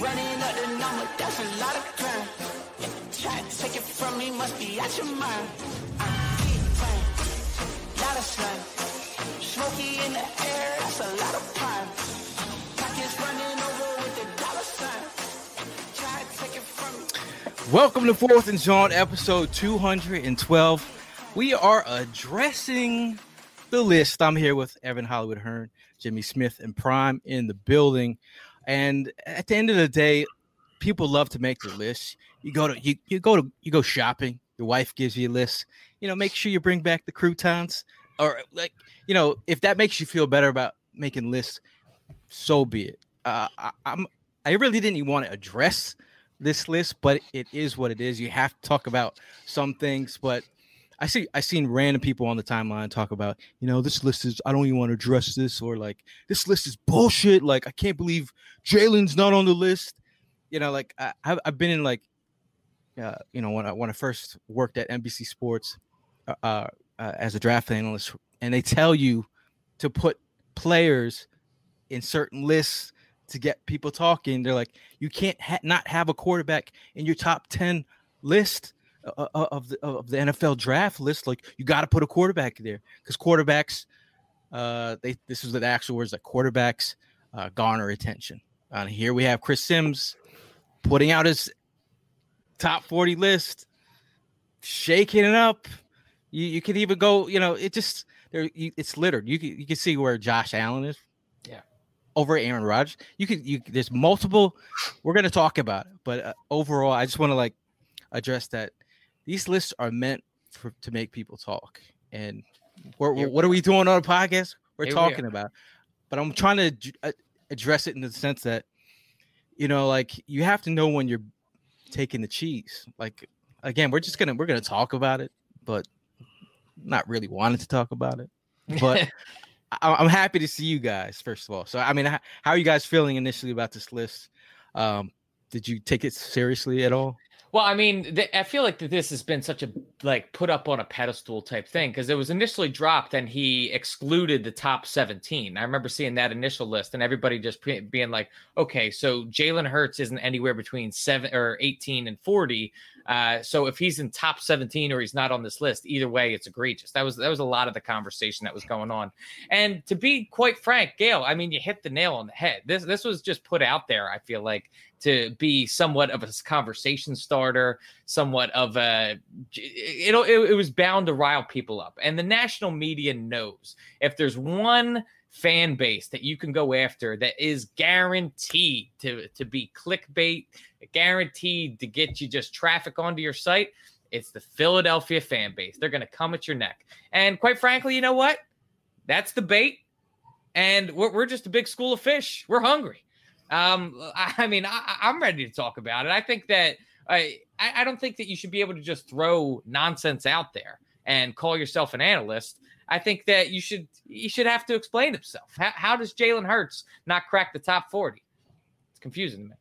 Running up the number, that's a lot of crime. Try to take it from me, must be out your mind. I'm keep playing, lot of slime. Smoky in the air, that's a lot of prime. Pockets running over with the dollar sign. Welcome to Fourth and John, episode 212. We are addressing the list. I'm here with Evan Hollywood Hearn, Jimmy Smith, and Prime in the building. And at the end of the day, people love to make their lists. You go to you, you go to you go shopping. Your wife gives you a list. You know, make sure you bring back the croutons, or like you know, if that makes you feel better about making lists, so be it. Uh, I, I'm I really didn't want to address this list, but it is what it is. You have to talk about some things, but I see I seen random people on the timeline talk about, you know, this list is I don't even want to address this, or like this list is bullshit. Like I can't believe Jalen's not on the list. You know, like I, I've been in like, uh, you know, when I when I first worked at NBC Sports, uh, uh, uh, as a draft analyst, and they tell you to put players in certain lists to get people talking. They're like, you can't ha- not have a quarterback in your top ten list uh, uh, of the of the NFL draft list. Like you got to put a quarterback there because quarterbacks, uh, they this is the actual words that quarterbacks uh, garner attention. And here we have Chris Sims putting out his top forty list, shaking it up. You you can even go, you know, it just there. You, it's littered. You can you can see where Josh Allen is. Yeah. Over Aaron Rodgers, you could you. There's multiple. We're gonna talk about it, but uh, overall, I just want to like address that these lists are meant for, to make people talk. And what are we doing on a podcast? We're Here talking are. about. But I'm trying to uh, address it in the sense that, you know, like you have to know when you're taking the cheese. Like again, we're just gonna we're gonna talk about it, but not really wanting to talk about it. But I- I'm happy to see you guys first of all. So I mean, how, how are you guys feeling initially about this list? Um, did you take it seriously at all? Well, I mean, th- I feel like that this has been such a like put up on a pedestal type thing because it was initially dropped and he excluded the top 17. I remember seeing that initial list and everybody just pre- being like, okay, so Jalen Hurts isn't anywhere between seven or 18 and 40. Uh, so if he's in top 17 or he's not on this list, either way, it's egregious. That was that was a lot of the conversation that was going on. And to be quite frank, Gail, I mean, you hit the nail on the head. This this was just put out there. I feel like to be somewhat of a conversation starter, somewhat of a it, it, it was bound to rile people up. And the national media knows if there's one fan base that you can go after that is guaranteed to to be clickbait, guaranteed to get you just traffic onto your site, it's the Philadelphia fan base. They're going to come at your neck. And quite frankly, you know what? That's the bait. And we're, we're just a big school of fish. We're hungry. Um, I, I mean, I, I'm ready to talk about it. I think that I, I don't think that you should be able to just throw nonsense out there and call yourself an analyst. I think that you should you should have to explain himself. How, how does Jalen Hurts not crack the top 40? It's confusing to me.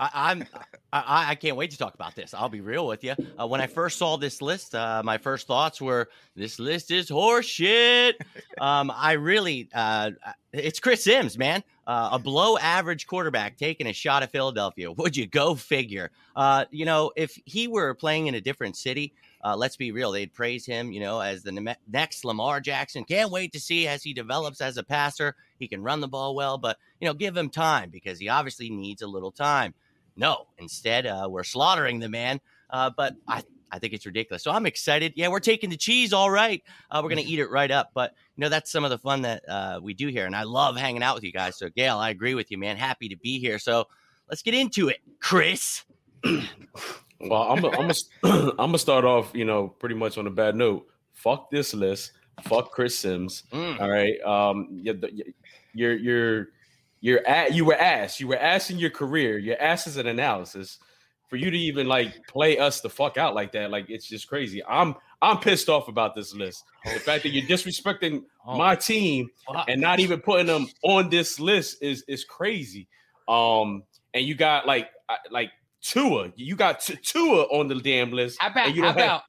I, I'm I, I can't wait to talk about this. I'll be real with you. Uh, when I first saw this list, uh, my first thoughts were, "This list is horseshit." um, I really, uh, it's Chris Sims, man, uh, a below-average quarterback taking a shot at Philadelphia. Would you go figure? Uh, you know, if he were playing in a different city, uh, let's be real, they'd praise him, you know, as the ne- next Lamar Jackson. Can't wait to see as he develops as a passer. He can run the ball well, but you know, give him time because he obviously needs a little time. No, instead, uh, we're slaughtering the man. Uh, but I, I think it's ridiculous. So I'm excited. Yeah, we're taking the cheese, all right. Uh, we're gonna eat it right up. But you know, that's some of the fun that uh, we do here, and I love hanging out with you guys. So Gail, I agree with you, man. Happy to be here. So let's get into it, Chris. Well, I'm gonna I'm I'm start off, you know, pretty much on a bad note. Fuck this list. Fuck Chris Sims. Mm. All right. Um, you're you're you're you're at you were asked you were asked in your career. Your ass is an analysis for you to even like play us the fuck out like that. Like it's just crazy. I'm I'm pissed off about this list. The fact that you're disrespecting Oh. my team Fuck. and not even putting them on this list is is crazy. Um, and you got like like Tua, you got Tua on the damn list. How about? you How don't have- about?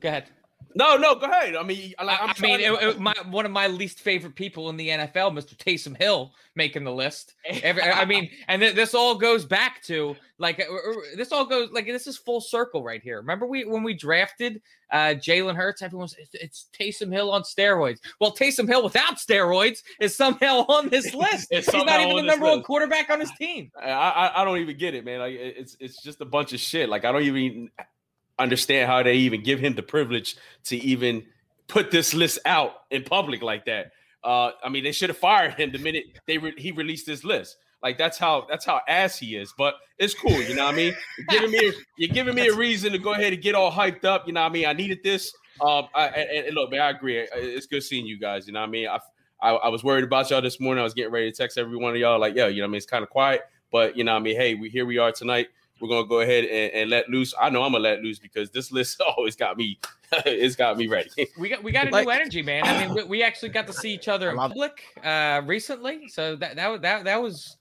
Go ahead. No, no, go ahead. I mean, I, like, I, I'm I mean, trying it, it- my, one of my least favorite people in the NFL, Mr. Taysom Hill, making the list. Every, I mean, and th- this all goes back to like uh, uh, this all goes like this is full circle right here. Remember we when we drafted uh, Jalen Hurts, everyone's it's, it's Taysom Hill on steroids. Well, Taysom Hill without steroids is somehow on this list. He's not even the on this number one list. quarterback on his team. I, I I don't even get it, man. Like it's it's just a bunch of shit. Like I don't even understand how they even give him the privilege to even put this list out in public like that. Uh, I mean, they should have fired him the minute they re- he released this list. Like that's how that's how ass he is. But it's cool, you know what I mean. You're giving me a, you're giving me a reason to go ahead and get all hyped up. You know what I mean. I needed this. Um, I, and, and look, man, I agree. It's good seeing you guys. You know what I mean. I, I I was worried about y'all this morning. I was getting ready to text every one of y'all like, yo, you know what I mean. It's kind of quiet, but you know what I mean. Hey, we here we are tonight. We're gonna go ahead and, and let loose. I know I'm gonna let loose because this list always got me. it's got me ready. We got we got a Like- new energy, man. I mean, we, we actually got to see each other in public uh, recently, so that that was that that was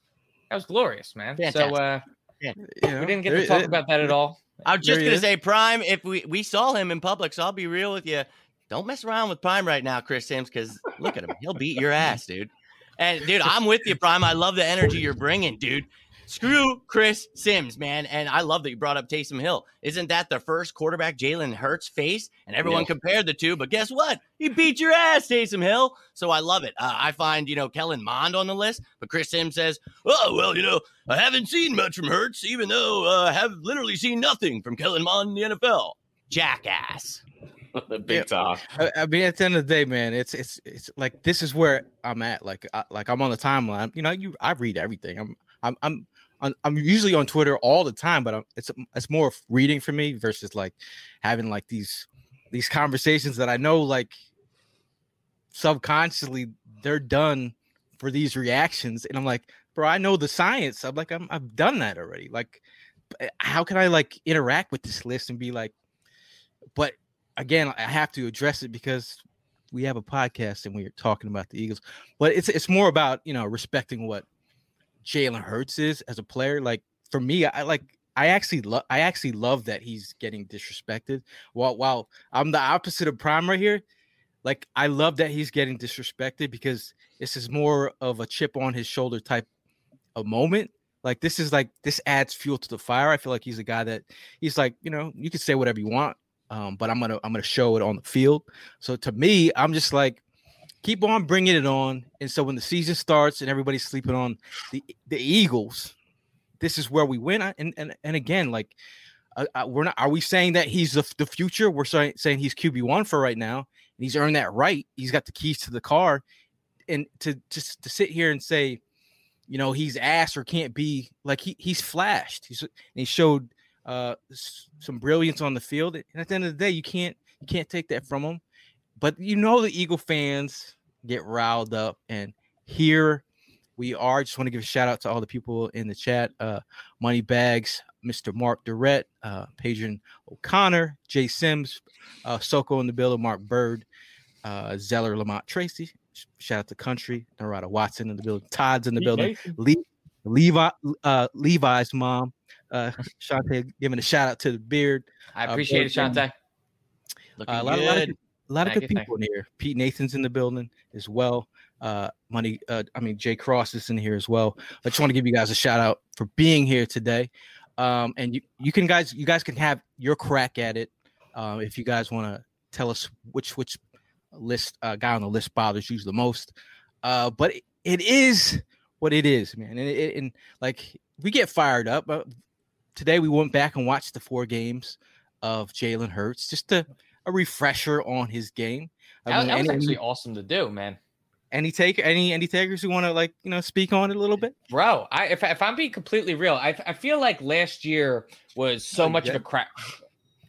that was glorious, man. Fantastic. So uh, You we didn't get there- to talk there- about that at all. I was There just he gonna is. say Prime. If we we saw him in public, so I'll be real with you. Don't mess around with Prime right now, Chris Sims, because look at him. He'll beat your ass, dude. And dude, I'm with you, Prime. I love the energy you're bringing, dude. Screw Chris Sims, man. And I love that you brought up Taysom Hill. Isn't that the first quarterback Jalen Hurts faced? And everyone Yeah. compared the two, but guess what? He beat your ass, Taysom Hill. So I love it. Uh, I find, you know, Kellen Mond on the list, but Chris Sims says, oh, well, you know, I haven't seen much from Hurts, even though uh, I have literally seen nothing from Kellen Mond in the NFL. Jackass. Big Yeah. time. I, I mean, at the end of the day, man, it's it's it's like this is where I'm at. Like I, like I'm on the timeline. You know, you I read everything. I'm I'm I'm I'm, usually on Twitter all the time, but I'm, it's it's more of reading for me versus like having like these these conversations that I know like subconsciously they're done for these reactions, and I'm like, bro, I know the science. I'm like, I'm I've done that already. Like, how can I like interact with this list and be like, but again, I have to address it because we have a podcast and we're talking about the Eagles. But it's it's more about you know respecting what Jalen Hurts is as a player. Like for me, I like I actually love I actually love that he's getting disrespected. While while I'm the opposite of Prime right here, like I love that he's getting disrespected because this is more of a chip on his shoulder type of moment. Like this is like this adds fuel to the fire. I feel like he's a guy that he's like, you know, you can say whatever you want, um, but I'm gonna I'm gonna show it on the field. So to me, I'm just like, keep on bringing it on. And so when the season starts and everybody's sleeping on the the Eagles, this is where we win. And and and again, like, uh, uh, we're not. Are we saying that he's the, the future? We're saying saying he's QB one for right now, and he's earned that right. He's got the keys to the car, and to just to sit here and say, you know, he's ass or can't be like he he's flashed. He's he showed uh some brilliance on the field. And at the end of the day, you can't you can't take that from him. But you know the Eagle fans get riled up, and here we are. Just want to give a shout out to all the people in the chat. Uh Money Bags, Mr. Mark Durrett, uh Padrian O'Connor, Jay Sims, uh Soko in the building, Mark Bird, uh Zeller Lamont Tracy. Shout out to Country, Narada Watson in the building, Todd's in the building, Le- Levi uh Levi's mom, uh Shante giving a shout out to the beard. I Uh, appreciate it, Bill Simmons. Shante. Looking Uh, a lot, a lot of, good. A lot of Thank good you, people in here. Pete Nathan's in the building as well. Uh, money. Uh, I mean, Jay Cross is in here as well. I just want to give you guys a shout out for being here today. Um, and you, you can guys, you guys can have your crack at it. Uh, if you guys want to tell us which which list uh, guy on the list bothers you the most, uh, but it, it is what it is, man. And, it, and like we get fired up. Uh, today we went back and watched the four games of Jalen Hurts, just a, a refresher on his game. I that, mean, that was any, actually awesome to do, man. Any take any any takers who want to like you know speak on it a little bit, bro? I if, if I'm being completely real, I I feel like last year was so oh, much yeah. of a crap.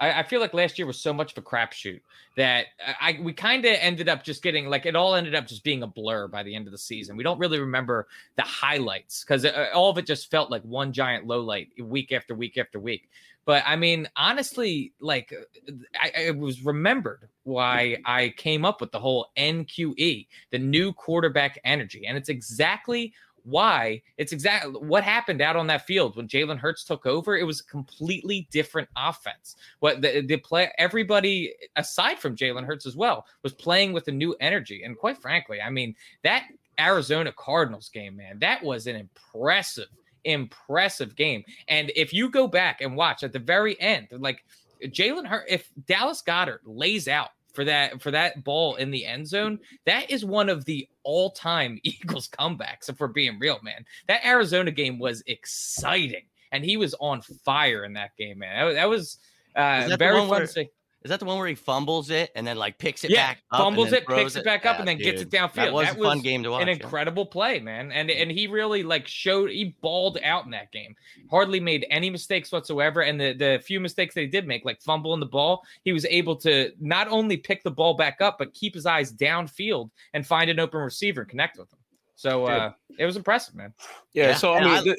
I, I, feel like last year was so much of a crapshoot that I we kind of ended up just getting like it all ended up just being a blur by the end of the season. We don't really remember the highlights because uh, all of it just felt like one giant low light week after week after week. But I mean, honestly, like uh, I, I was remembered why I came up with the whole NQE, the new quarterback energy, and it's exactly why it's exactly what happened out on that field when Jalen Hurts took over. It was a completely different offense. What the, the play, everybody aside from Jalen Hurts as well was playing with a new energy. And quite frankly, I mean, that Arizona Cardinals game, man, that was an impressive, impressive game. And if you go back and watch at the very end, like Jalen Hurts, if Dallas Goedert lays out for that for that ball in the end zone, that is one of the all-time Eagles comebacks. If we're being real, man, that Arizona game was exciting, and he was on fire in that game, man. That, that was uh, very fun where, to see. Is that the one where he fumbles it and then like picks it yeah, back up? Fumbles it, picks it, back up, yeah, and then dude, gets it downfield. That was that a fun game to watch. An incredible play, man. And and he really like showed he balled out in that game. Hardly made any mistakes whatsoever. And the the few mistakes that he did make, like fumbling the ball, he was able to not only pick the ball back up, but keep his eyes downfield and find an open receiver and connect with him. So uh, it was impressive, man. Yeah. yeah. So I mean, I,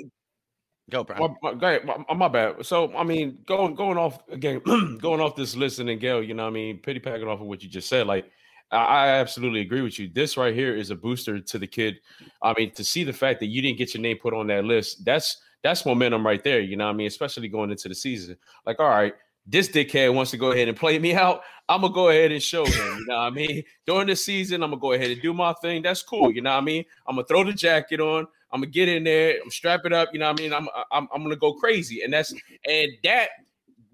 Go, Brian. Go ahead. My, my, bad. So, I mean, going going off again, going off this list and Gail, you know, I mean, pity packing off of what you just said, like, I, I absolutely agree with you. This right here is a booster to the kid. I mean, to see the fact that you didn't get your name put on that list, that's that's momentum right there. You know, I mean, especially going into the season. Like, all right, this dickhead wants to go ahead and play me out. I'm gonna go ahead and show him. You know what I mean? During the season, I'm gonna go ahead and do my thing. That's cool. You know what I mean? I'm gonna throw the jacket on. I'm gonna get in there. I'm strap it up. You know what I mean? I'm I'm I'm gonna go crazy, and that's and that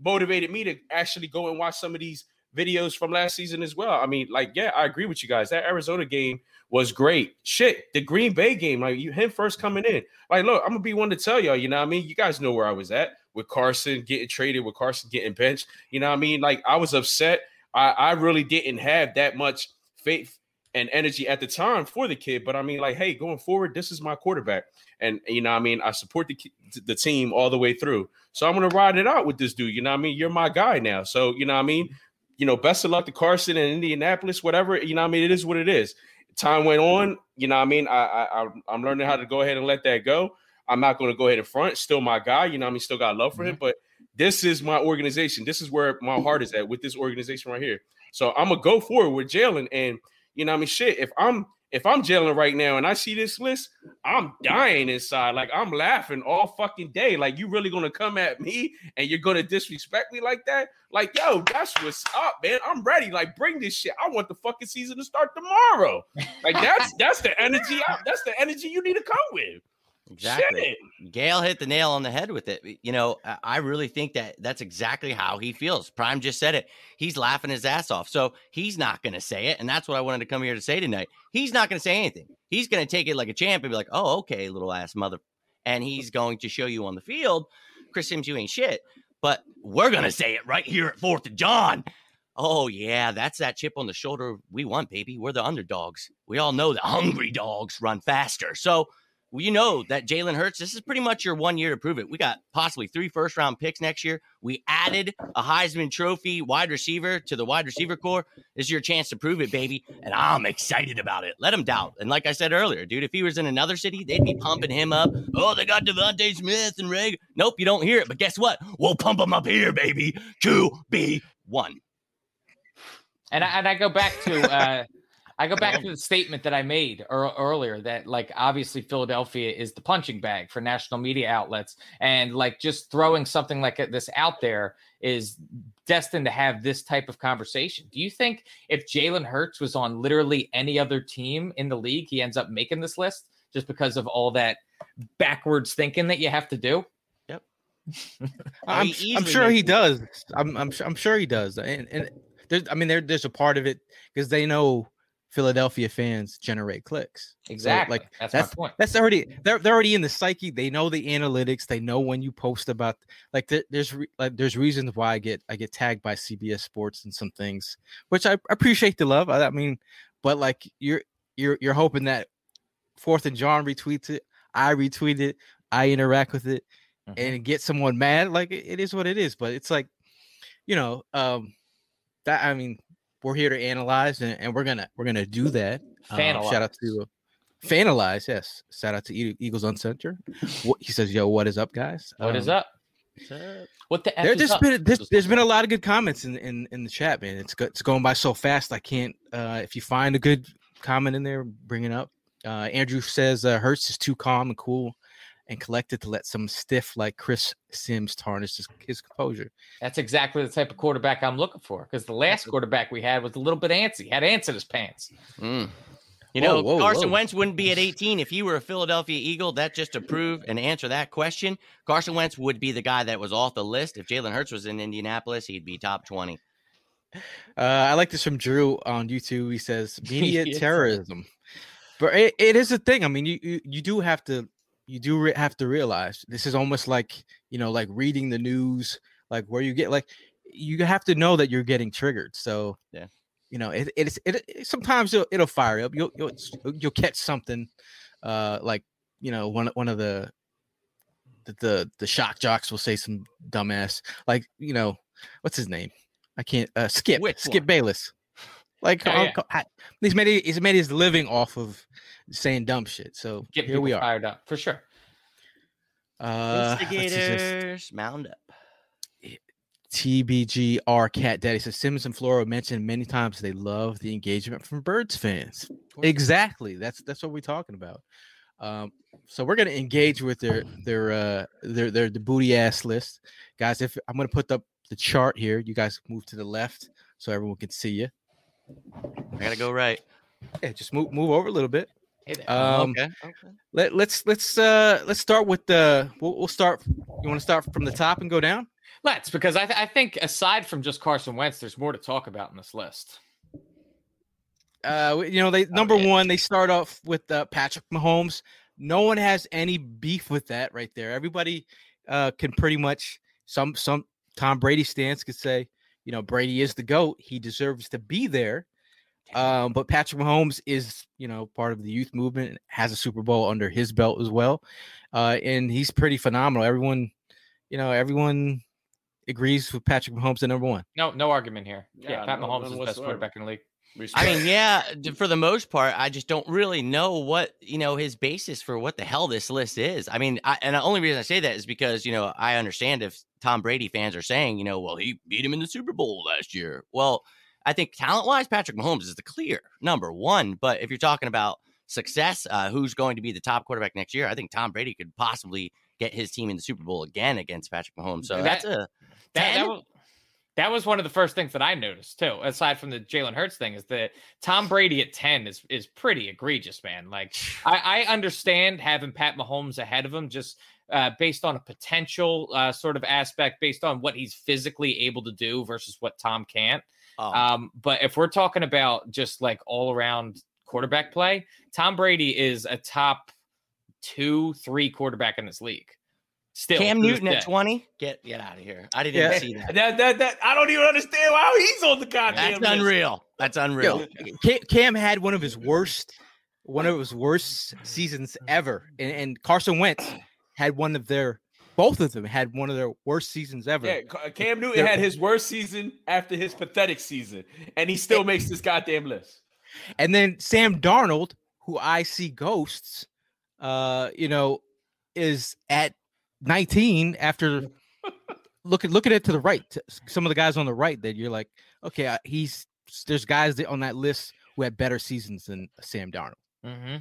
motivated me to actually go and watch some of these videos from last season as well. I mean, like, yeah, I agree with you guys. That Arizona game was great. Shit, the Green Bay game, like you him first coming in. Like, look, I'm gonna be one to tell y'all, you know what I mean? You guys know where I was at with Carson getting traded, with Carson getting benched. You know what I mean? Like, I was upset. I, I really didn't have that much faith and energy at the time for the kid. But I mean, like, hey, going forward, this is my quarterback, and you know, I mean, I support the the team all the way through. So I'm gonna ride it out with this dude. You know, I mean, you're my guy now. So you know, I mean, you know, best of luck to Carson and Indianapolis, whatever. You know, I mean, it is what it is. Time went on. You know, I mean, I, I I'm learning how to go ahead and let that go. I'm not going to go ahead and front. Still my guy. You know, I mean, still got love for him, mm-hmm. but this is my organization. This is where my heart is at with this organization right here. So I'm gonna go forward with Jalen and you know, what I mean, shit. If I'm if I'm Jalen right now and I see this list, I'm dying inside. Like I'm laughing all fucking day. Like you really gonna come at me and you're gonna disrespect me like that? Like yo, that's what's up, man. I'm ready. Like bring this shit. I want the fucking season to start tomorrow. Like that's that's the energy. I, that's the energy you need to come with. Exactly. Shit. Gail hit the nail on the head with it. You know, I really think that that's exactly how he feels. Prime just said it. He's laughing his ass off. So he's not going to say it. And that's what I wanted to come here to say tonight. He's not going to say anything. He's going to take it like a champ and be like, oh, okay, little ass mother. And he's going to show you on the field, Chris Sims, you ain't shit. But we're going to say it right here at 4th of John. Oh, yeah, that's that chip on the shoulder we want, baby. We're the underdogs. We all know the hungry dogs run faster. So, you know that Jalen Hurts, this is pretty much your one year to prove it. We got possibly three first round picks next year. We added a Heisman Trophy wide receiver to the wide receiver core. This is your chance to prove it, baby. And I'm excited about it. Let him doubt. And like I said earlier, dude, if he was in another city, they'd be pumping him up. Oh, they got DeVonta Smith and Ray. Nope, you don't hear it. But guess what? We'll pump him up here, baby. QB1. And I, and I go back to. Uh, I go back to the statement that I made er- earlier that like obviously Philadelphia is the punching bag for national media outlets and like just throwing something like this out there is destined to have this type of conversation. Do you think if Jalen Hurts was on literally any other team in the league, he ends up making this list just because of all that backwards thinking that you have to do? Yep. I'm, I'm sure he does. I'm I'm I'm sure he does. And and there's I mean there there's a part of it because they know Philadelphia fans generate clicks. So, Exactly. like that's, that's my point. that's already they're they're already in the psyche. They know the analytics. They know when you post about like there, there's re, like there's reasons why I get I get tagged by CBS Sports and some things, which I appreciate the love. I, I mean, but like you're you're you're hoping that Fourth and John retweets it, I retweet it, I interact with it, Mhm. and get someone mad. Like it, it is what it is. But it's like, you know, um, that I mean, we're here to analyze, and, and we're gonna we're gonna do that. Um, shout out to uh, Fanalize, yes. Shout out to E- Eagles on Center. What, he says, "Yo, what is up, guys? What is Um, up? What the F There, is there's been there's, there's been a lot of good comments in, in in the chat, man. It's go, it's going by so fast. I can't. Uh, if you find a good comment in there, bring it up. Uh, Andrew says uh, Hurts is too calm and cool and collected to let some stiff like Chris Sims tarnish his, his composure. That's exactly the type of quarterback I'm looking for. Because the last quarterback we had was a little bit antsy, had ants in his pants. Mm. You Whoa, know, whoa, Carson whoa. Wentz wouldn't be at 18 if he were a Philadelphia Eagle. That just to prove and answer that question. Carson Wentz would be the guy that was off the list. If Jalen Hurts was in Indianapolis, he'd be top 20. Uh, I like this from Drew on YouTube. He says media Media terrorism, but it, it is a thing. I mean, you, you you do have to you do re- have to realize this is almost like you know like reading the news, like where you get like you have to know that you're getting triggered. So Yeah. you know it it's it, it sometimes it'll, it'll fire up. You'll you'll you'll catch something, uh, like you know one one of the the the, the shock jocks will say some dumbass like you know what's his name I can't uh skip Which skip one? Bayless like Oh, yeah. I- he's made he's made his living off of saying dumb shit so Get here we are fired up for sure. uh let's just- Instigators, mound up. TBGR Cat Daddy says Simmons and Flora mentioned many times they love the engagement from Birds fans. Exactly. That's that's what we're talking about. Um, so we're gonna engage with their their uh their their the booty ass list, guys. If I'm gonna put up the chart here, you guys move to the left so everyone can see you. I gotta go right. Yeah, just move move over a little bit. Hey there. Um, okay. let, let's let's uh let's start with the we'll, we'll start. You want to start from the top and go down? Let's because I, th- I think aside from just Carson Wentz, there's more to talk about in this list. Uh, you know, they number yeah. one, they start off with uh, Patrick Mahomes. No one has any beef with that right there. Everybody uh, can pretty much some some Tom Brady stance could say, you know, Brady is the goat. He deserves to be there. Um, but Patrick Mahomes is, you know, part of the youth movement has a Super Bowl under his belt as well. Uh, and he's pretty phenomenal. Everyone, you know, everyone agrees with Patrick Mahomes at number one. No, no argument here. Yeah, Yeah, Pat no- Mahomes none is the best whatsoever. quarterback in the league. I mean, yeah, for the most part, I just don't really know what, you know, his basis for what the hell this list is. I mean, I, and the only reason I say that is because, you know, I understand if Tom Brady fans are saying, you know, well, he beat him in the Super Bowl last year. Well, I think talent wise, Patrick Mahomes is the clear number one. But if you're talking about success, uh, who's going to be the top quarterback next year, I think Tom Brady could possibly get his team in the Super Bowl again against Patrick Mahomes. So That- that's a That, 10? that, was, that was one of the first things that I noticed too, aside from the Jalen Hurts thing, is that Tom Brady at 10 is is pretty egregious, man. Like I, I understand having Pat Mahomes ahead of him just uh, based on a potential uh, sort of aspect, based on what he's physically able to do versus what Tom can't. Oh, Um, but if we're talking about just like all around quarterback play, Tom Brady is a top two, three quarterback in this league. Still, Cam to this Newton at 20. Get get out of here. I didn't Yeah. even see that. That, that, that, I don't even understand how he's on the goddamn That's list. unreal. That's unreal. Yo, Cam, Cam had one of his worst, one of his worst seasons ever, and, and Carson Wentz had one of their, both of them had one of their worst seasons ever. Yeah, Cam Newton They're- had his worst season after his pathetic season, and he still makes this goddamn list. And then Sam Darnold, who I see ghosts, uh, you know, is at 19 after looking looking at it to the right. Some of the guys on the right that you're like, okay, uh, he's there's guys on that list who had better seasons than Sam Darnold. Mm-hmm.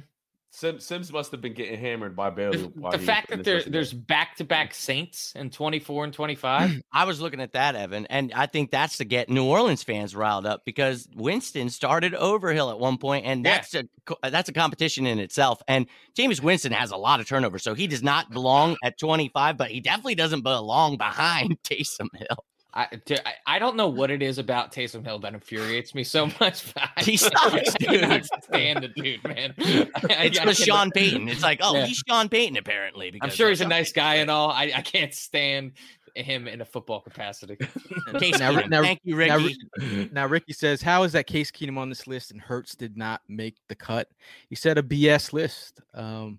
Sims, Sims must have been getting hammered by Bailey. The, the fact that there, there's back to back Saints in 24 and 25. I was looking at that, Evan, and I think that's to get New Orleans fans riled up because Winston started Overhill at one point, and Yeah. that's a that's a competition in itself. And Jameis Winston has a lot of turnover, so he does not belong at 25, but he definitely doesn't belong behind Taysom Hill. I, d- I- I don't know what it is about Taysom Hill that infuriates me so much. but I, He sucks, I dude. cannot stand the dude, man. I- I- It's I with cannot- Sean Payton. It's like, oh, Yeah. he's Sean Payton apparently. I'm sure of he's a nice Payton. guy and all. I, I can't stand him in a football capacity. Case Now, Keenum. now- Thank you, now, Ricky. Now Ricky says, "How is that Case Keenum on this list and Hurts did not make the cut?" He said a BS list. Um,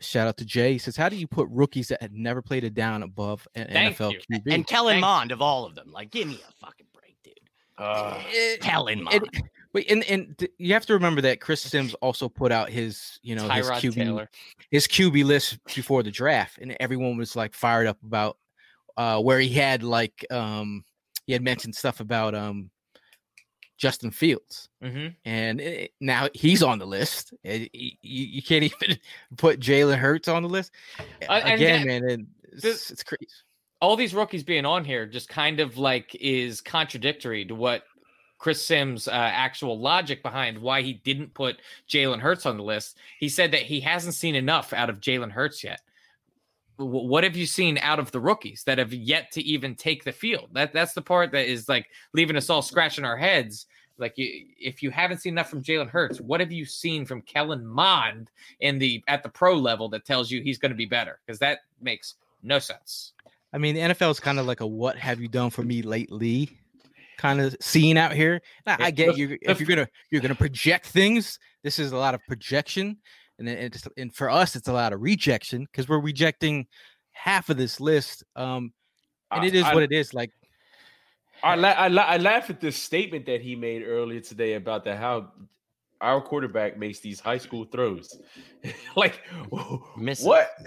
shout out to Jay. He says, "How do you put rookies that had never played a down above an Thank NFL you. QB?" and Kellen Thank- Mond of all of them. Like, give me a fucking break, dude. Uh, Kellen and- Mond. Wait, and, and th- you have to remember that Chris Sims also put out his, you know, his Tyrod QB Taylor. his QB list before the draft, and everyone was like fired up about uh where he had like um he had mentioned stuff about um Justin Fields, hmm and it, now he's on the list. and y- y- you, can't even put Jalen Hurts on the list Uh, again, that- man. it- It's, it's crazy. all these rookies being on here just kind of like is contradictory to what Chris Sims' uh, actual logic behind why he didn't put Jalen Hurts on the list. He said that he hasn't seen enough out of Jalen Hurts yet. What have you seen out of the rookies that have yet to even take the field? That that's the part that is like leaving us all scratching our heads. Like you, if you haven't seen enough from Jalen Hurts, what have you seen from Kellen Mond in the at the pro level that tells you he's going to be better? Because that makes no sense. I mean, the NFL is kind of like a "What have you done for me lately?" kind of scene out here. Now, I get you. If you're gonna you're gonna project things, this is a lot of projection, and then it's, and for us, it's a lot of rejection because we're rejecting half of this list. Um, and it is I- what it is. Like, I, la- I, la- I laugh at this statement that he made earlier today about the how our quarterback makes these high school throws. like Misses. what?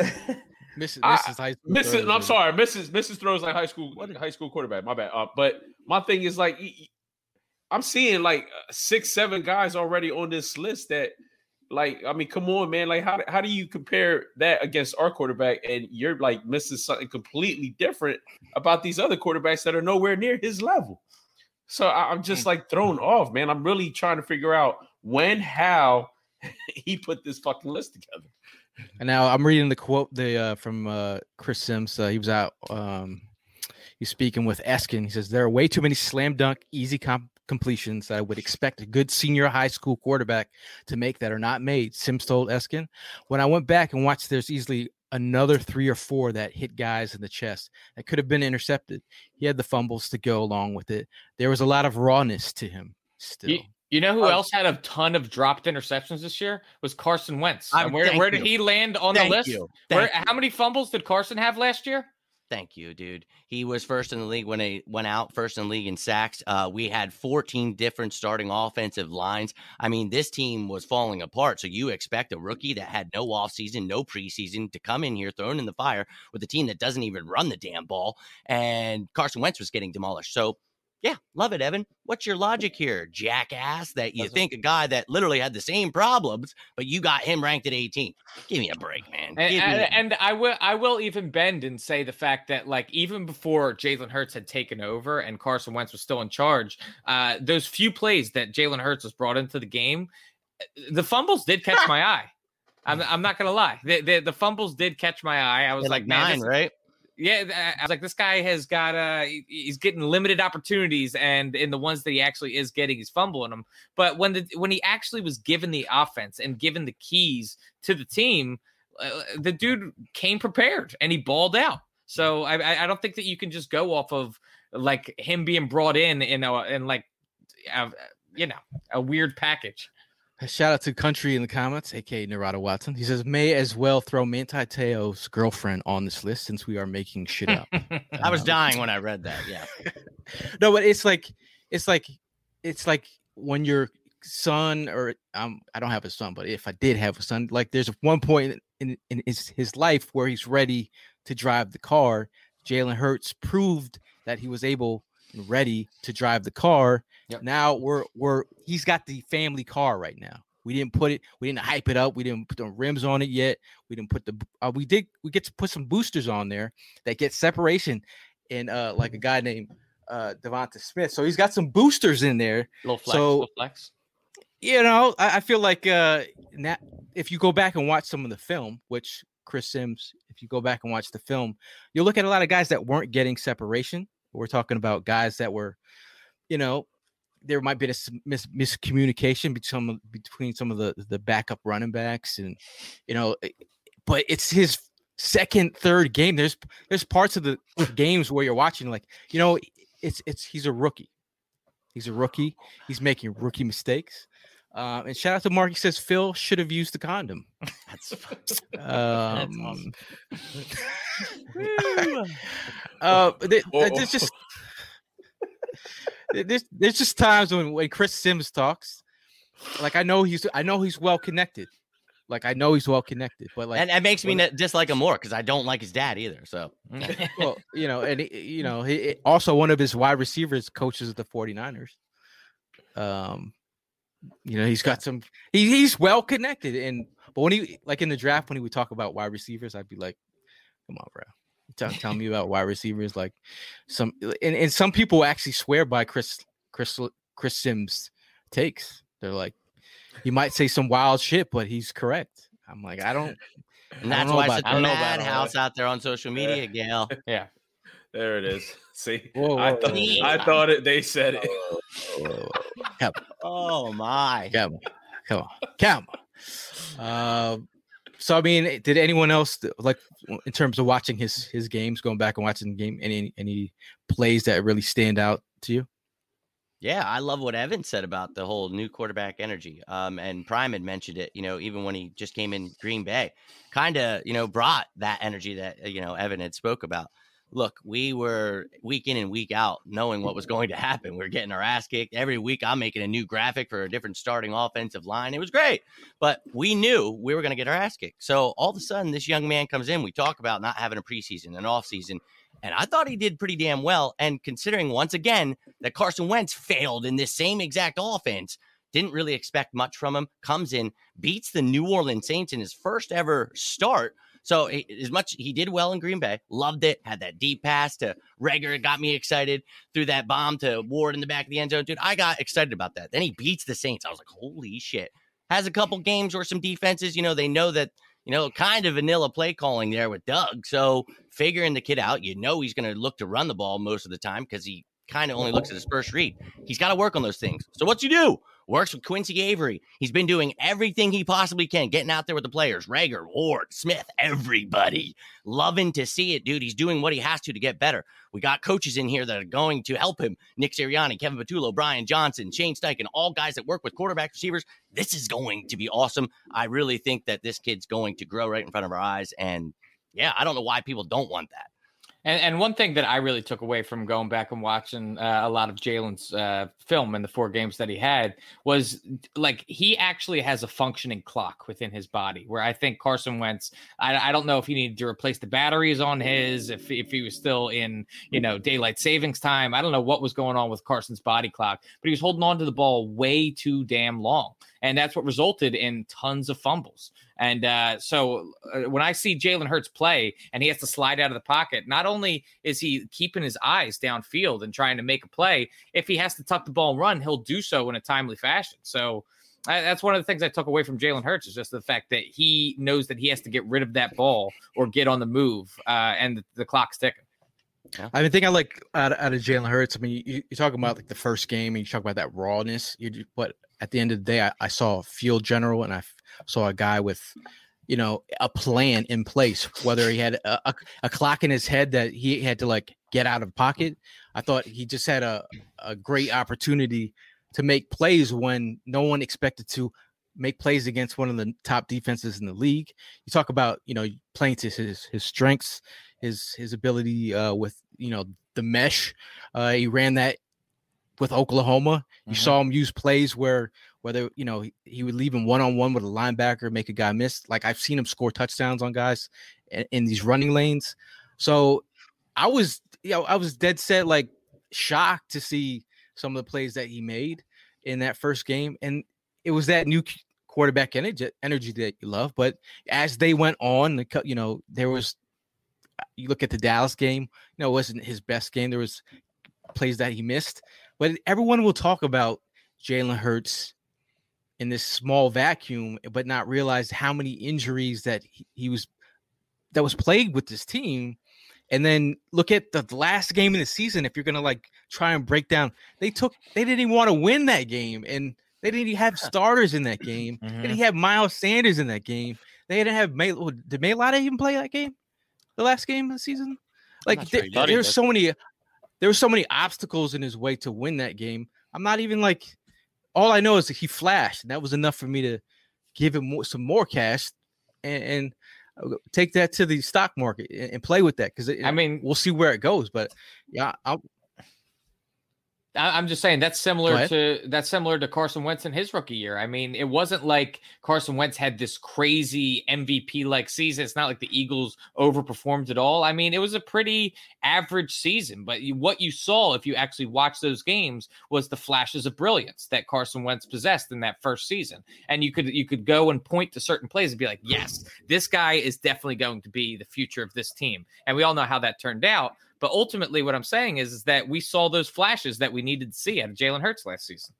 Mrs. I- Mrs. High School Mrs. throws I'm sorry, Mrs. Mrs. throws like high school what? high school quarterback. My bad. Uh, but my thing is like I'm seeing like uh, six, seven guys already on this list that like I mean, come on, man. Like how how do you compare that against our quarterback and you're like missing something completely different about these other quarterbacks that are nowhere near his level? So I, I'm just like thrown off, man. I'm really trying to figure out when, how he put this fucking list together. And now I'm reading the quote the uh, from uh, Chris Sims. Uh, he was out. Um, he's speaking with Eskin. He says there are way too many slam dunk, easy comp- completions that I would expect a good senior high school quarterback to make that are not made. Sims told Eskin. When I went back and watched, there's easily another three or four that hit guys in the chest that could have been intercepted. He had the fumbles to go along with it. There was a lot of rawness to him. Still, You, you know who Oh. else had a ton of dropped interceptions this year? Was Carson Wentz. I'm- where where did you. he land on Thank the list? you. Where, Thank how many fumbles did Carson have last year? Thank you, dude. He was first in the league when he went out, first in the league in sacks. Uh, we had 14 different starting offensive lines. I mean, this team was falling apart. So you expect a rookie that had no offseason, no preseason to come in here thrown in the fire with a team that doesn't even run the damn ball. And Carson Wentz was getting demolished. So, yeah, love it, Evan. What's your logic here, jackass? That you Doesn't- think a guy that literally had the same problems, but you got him ranked at 18? Give me a break, man. And, and, and I will I will even bend and say the fact that like even before Jalen Hurts had taken over and Carson Wentz was still in charge, uh, those few plays that Jalen Hurts was brought into the game, uh, the fumbles did catch my eye. I'm, I'm not gonna lie, the, the the fumbles did catch my eye. I was like, man, nine, this- right? Yeah, I was like, this guy has got uh he's getting limited opportunities, and in the ones that he actually is getting, he's fumbling them. But when the when he actually was given the offense and given the keys to the team, uh, the dude came prepared and he balled out. So I I- don't think that you can just go off of like him being brought in in a in like uh, you know a weird package. Shout out to Country in the comments, aka Narada Watson. He says, may as well throw Manti Te'o's girlfriend on this list since we are making shit up. I was Um, dying when I read that. Yeah. no, but it's like it's like it's like when your son or um I don't have a son, but if I did have a son, like there's one point in in his, his life where he's ready to drive the car. Jalen Hurts proved that he was able and ready to drive the car. Yep. Now we're we're he's got the family car right now. We didn't put it, we didn't hype it up, we didn't put the rims on it yet. We didn't put the uh, we did we get to put some boosters on there that get separation and uh like a guy named uh Devonta Smith. So he's got some boosters in there. Little flex, So- little flex. You know, I, I feel like uh na if you go back and watch some of the film, which Chris Sims, if you go back and watch the film, you'll look at a lot of guys that weren't getting separation. We're talking about guys that were, you know, there might be a mis- miscommunication between some of, between some of the the backup running backs, and you know, eh, but it's his second, third game. There's there's parts of the games where you're watching like, you know, it's it's he's a rookie. He's a rookie. He's making rookie mistakes. Uh, and shout out to Mark. He says Phil should have used the condom. That's Um, uh, there- uh, there's just there's, there's just times when when Chris Sims talks, like I know he's I know he's well connected, like I know he's well connected, but like and it makes me n- dislike him more because I don't like his dad either. So well, you know, and he- you know, he, also one of his wide receivers coaches at the 49ers. Um, you know, he's got some he, he's well connected. And but when he like in the draft, when he would talk about wide receivers, I'd be like, come on, bro. Tell, tell me about wide receivers. Like some and, and some people actually swear by Chris Chris Chris Sims takes. They're like, he might say some wild shit, but he's correct. I'm like, I don't and I don't that's know why about such that. a I don't know about all madhouse out there on social media, Gail. Yeah. There it is. See, Whoa, I whoa, thought whoa. I thought it. They said it. Oh my! Come on, come on, come on. Uh, so I mean, did anyone else like in terms of watching his his games, going back and watching the game, any any plays that really stand out to you? Yeah, I love what Evan said about the whole new quarterback energy. Um, and Prime had mentioned it, you know, even when he just came in Green Bay, kind of, you know, brought that energy that, uh, you know, Evan had spoke about. Look, we were week in and week out knowing what was mm-hmm. going to happen. We are getting our ass kicked every week. I'm making a new graphic for a different starting offensive line. It was great, but we knew we were going to get our ass kicked. So all of a sudden, this young man comes in. We talk about not having a preseason, an offseason, and I thought he did pretty damn well. And considering once again that Carson Wentz failed in this same exact offense, didn't really expect much from him. Comes in, beats the New Orleans Saints in his first ever start. So as much he did well in Green Bay, loved it. Had that deep pass to Reagor, got me excited. Threw that bomb to Ward in the back of the end zone, dude. I got excited about that. Then he beats the Saints. I was like, holy shit. Has a couple games where some defenses, you know, they know that you know, kind of vanilla play calling there with Doug. So figuring the kid out, you know, he's going to look to run the ball most of the time because he kind of only looks at his first read. He's got to work on those things. So what's he do? Works with Quincy Avery. He's been doing everything he possibly can, getting out there with the players, Reagor, Ward, Smith, everybody. Loving to see it, dude. He's doing what he has to to get better. We got coaches in here that are going to help him. Nick Sirianni, Kevin Patullo, Brian Johnson, Shane Steichen, all guys that work with quarterback receivers. This is going to be awesome. I really think that this kid's going to grow right in front of our eyes. And yeah, I don't know why people don't want that. And, and one thing that I really took away from going back and watching uh, a lot of Jalen's uh, film in the four games that he had was like he actually has a functioning clock within his body. Where I think Carson Wentz, I, I don't know if he needed to replace the batteries on his, if if he was still in you know daylight savings time. I don't know what was going on with Carson's body clock, but he was holding on to the ball way too damn long, and that's what resulted in tons of fumbles. And uh, so uh, when I see Jalen Hurts play and he has to slide out of the pocket, not only is he keeping his eyes downfield and trying to make a play, if he has to tuck the ball and run, he'll do so in a timely fashion. So I, that's one of the things I took away from Jalen Hurts is just the fact that he knows that he has to get rid of that ball or get on the move, uh, and the, the clock's ticking. I mean, think I like out, of- out of Jalen Hurts. I mean, you, you're talking about like the first game, and you talk about that rawness. You, do- but at the end of the day, I, I saw a field general, and I f- saw a guy with, you know, a plan in place. Whether he had a, a, a clock in his head that he had to like get out of pocket, I thought he just had a a great opportunity to make plays when no one expected to make plays against one of the top defenses in the league. You talk about you know playing to his his strengths, his his ability uh, with you know the mesh. Uh, he ran that with Oklahoma. You Mhm. saw him use plays where whether you know he, he would leave him one on one with a linebacker, make a guy miss. Like I've seen him score touchdowns on guys in, in these running lanes. So I was you know I was dead set like shocked to see some of the plays that he made in that first game, and it was that new quarterback energy energy that you love. But as they went on, you know there was you look at the Dallas game. You know, it wasn't his best game. There was plays that he missed, but everyone will talk about Jalen Hurts in this small vacuum, but not realize how many injuries that he, he was that was plagued with this team. And then look at the last game of the season. If you're gonna like try and break down, they took they didn't even want to win that game, and they didn't even have starters in that game. They didn't have Miles Sanders in that game. They didn't have May. Did Mailata even play that game? The last game of the season? Like sure there- there's so many there were so many obstacles in his way to win that game. I'm not even like all I know is that he flashed, and that was enough for me to give him more, some more cash and, and uh, take that to the stock market and, and play with that because I mean- we'll see where it goes. But yeah, I'll, I- I'm just saying that's similar to that's similar to Carson Wentz in his rookie year. I mean, it wasn't like Carson Wentz had this crazy MVP like season. It's not like the Eagles overperformed at all. I mean, it was a pretty average season, but you, what you saw if you actually watched those games was the flashes of brilliance that Carson Wentz possessed in that first season. And you could you could go and point to certain plays and be like, "Yes, this guy is definitely going to be the future of this team." And we all know how that turned out. But ultimately, what I'm saying is, is that we saw those flashes that we needed to see out of Jalen Hurts last season.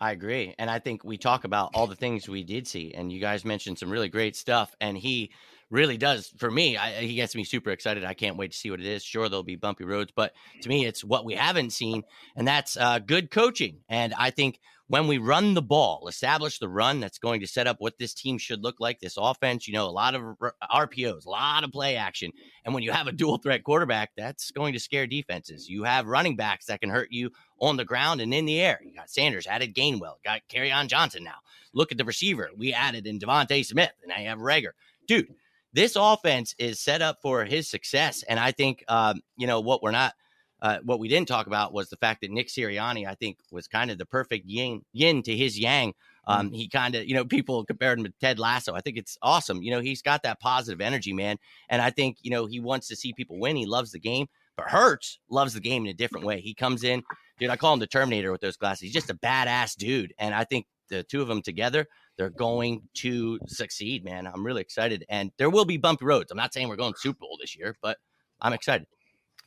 I agree. And I think we talk about all the things we did see, and you guys mentioned some really great stuff. And he really does, for me, I, he gets me super excited. I can't wait to see what it is. Sure, there'll be bumpy roads, but to me, it's what we haven't seen, and that's uh, good coaching. And I think when we run the ball, establish the run that's going to set up what this team should look like, this offense, you know, a lot of RPOs, a lot of play action. And when you have a dual threat quarterback, that's going to scare defenses. You have running backs that can hurt you on the ground and in the air. You got Sanders, added Gainwell, got Kerryon Johnson now. Look at the receiver. We added in Devonta Smith, and I have Reagor. Dude, this offense is set up for his success. And I think, um, you know, what we're not, uh, what we didn't talk about was the fact that Nick Sirianni, I think, was kind of the perfect yin, yin to his yang. Um, He kind of, you know, people compared him to Ted Lasso. I think it's awesome. You know, he's got that positive energy, man. And I think, you know, he wants to see people win. He loves the game. But Hurts loves the game in a different way. He comes in, dude. I call him the Terminator with those glasses. He's just a badass dude. And I think the two of them together, they're going to succeed, man. I'm really excited. And there will be bumpy roads. I'm not saying we're going to Super Bowl this year, but I'm excited.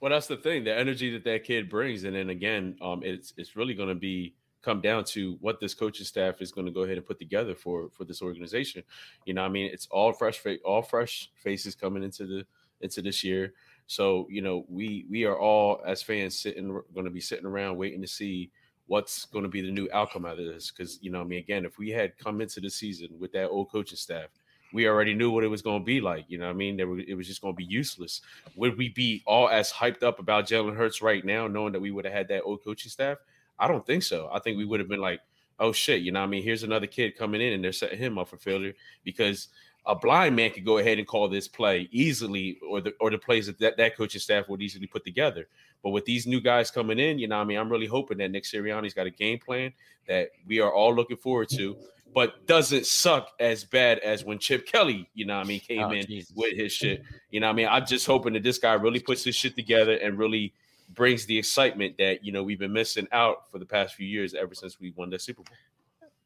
Well, that's the thing, the energy that that kid brings, and then again, um, it's it's really going to be come down to what this coaching staff is going to go ahead and put together for for this organization. You know, I mean, it's all fresh, all fresh faces coming into the into this year. So you know, we we are all as fans sitting going to be sitting around waiting to see what's going to be the new outcome out of this. Because you know, I mean, again, if we had come into the season with that old coaching staff, we already knew what it was going to be like. You know, what I mean, it was just going to be useless. Would we be all as hyped up about Jalen Hurts right now, knowing that we would have had that old coaching staff? I don't think so. I think we would have been like, oh shit, you know, I mean, here's another kid coming in, and they're setting him up for failure because a blind man could go ahead and call this play easily, or the or the plays that that, that coaching staff would easily put together. But with these new guys coming in, you know, I mean, I'm really hoping that Nick Sirianni's got a game plan that we are all looking forward to, but doesn't suck as bad as when Chip Kelly, you know, what I mean, came Oh, in Jesus. with his shit. You know, what I mean, I'm just hoping that this guy really puts his shit together and really brings the excitement that you know we've been missing out for the past few years ever since we won the Super Bowl.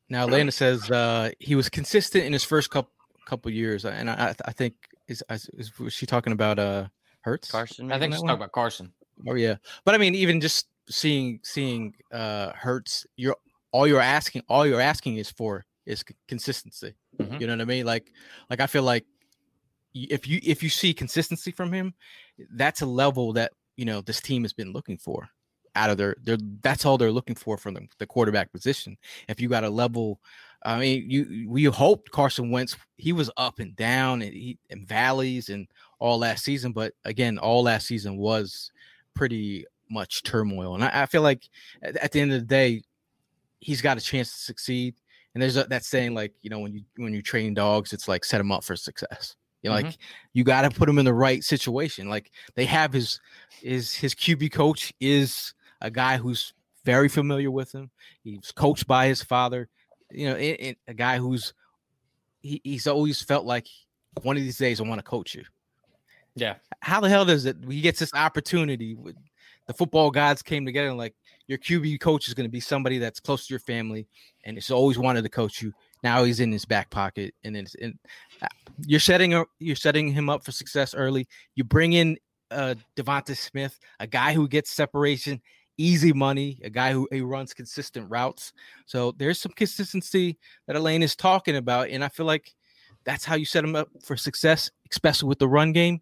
Now, Lana says uh, he was consistent in his first couple couple years, and I, I think is, is was she talking about uh Hurts? Carson, I think that she's talking about Carson. Oh yeah, but I mean, even just seeing seeing uh Hurts, you're all you're asking, all you're asking is for is c- consistency. Mhm. You know what I mean? Like, like I feel like if you if you see consistency from him, that's a level that you know this team has been looking for out of their their that's all they're looking for from the, the quarterback position. If you got a level, I mean, you we hoped Carson Wentz he was up and down and, he, and valleys and all last season, but again, all last season was pretty much turmoil, and I, I feel like at, at the end of the day, he's got a chance to succeed. And there's a, that saying like you know when you when you train dogs, it's like set them up for success. You know, Mhm. like you got to put him in the right situation. Like they have his is his QB coach is a guy who's very familiar with him. He's coached by his father. You know, and- and a guy who's he, he's always felt like one of these days I want to coach you. Yeah. How the hell does it? He gets this opportunity. With, the football gods came together and like your QB coach is going to be somebody that's close to your family and it's always wanted to coach you. now he's in his back pocket, and it's uh, you're setting you're setting him up for success early. You bring in uh Devonta Smith, a guy who gets separation, easy money, a guy who, who runs consistent routes. So there's some consistency that Elaine is talking about, and I feel like that's how you set him up for success, especially with the run game.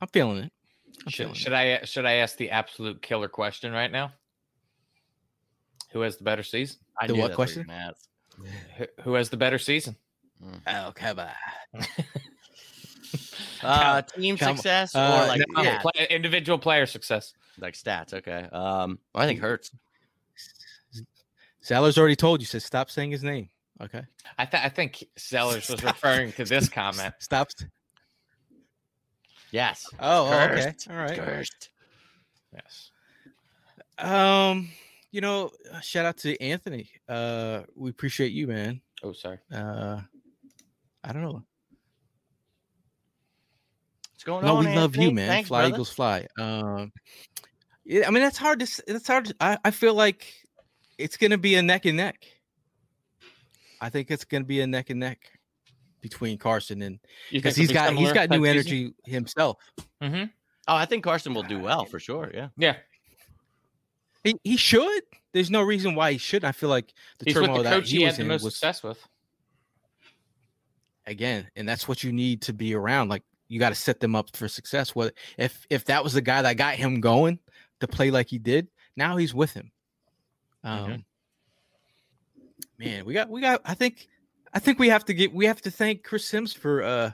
I'm feeling it. I'm Should, should I should I ask the absolute killer question right now? Who has the better season? I The what that's you were question? gonna. Who, who has the better season? it. Oh, come on. Uh, team come- success uh, or like No, yeah, play- individual player success. like stats. Okay. Um, I think Hurts. Sellers already told you. Said stop saying his name. Okay. I, th- I think Sellers was referring to this comment. Stop. Yes. Oh, oh, okay. All right. Cursed. Yes. Um, you know, uh, shout out to Anthony. Uh, we appreciate you, man. Oh, sorry. Uh, I don't know. What's going No, on? we love you, man. Thanks, fly brother. Eagles fly. Um, yeah, I mean that's hard to. That's hard. To, I I feel like it's gonna be a neck and neck. I think it's gonna be a neck and neck between Carson and because he's got he's got new energy himself. Mm-hmm. Oh, I think Carson will do well for sure. Yeah. Yeah, He he should. There's no reason why he shouldn't. I feel like the he's turmoil the that coach he he was had the in most was success with. again, and that's what you need to be around. Like you got to set them up for success. What if if that was the guy that got him going to play like he did? Now he's with him. Um, Mhm. man, we got we got. I think I think we have to get we have to thank Chris Sims for uh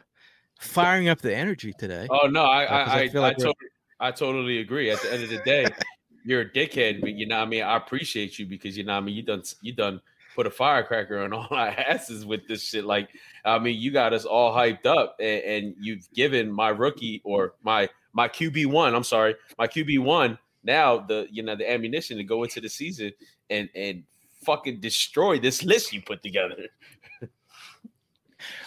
firing up the energy today. Oh no, I Uh, I I I, feel I, like we're- totally, I totally agree. At the end of the day, you're a dickhead, but you know what I mean. I appreciate you because you know what I mean. You done you done put a firecracker on all our asses with this shit. Like I mean, you got us all hyped up, and, and you've given my rookie or my my QB one. I'm sorry, my QB one. Now the you know the ammunition to go into the season and and fucking destroy this list you put together.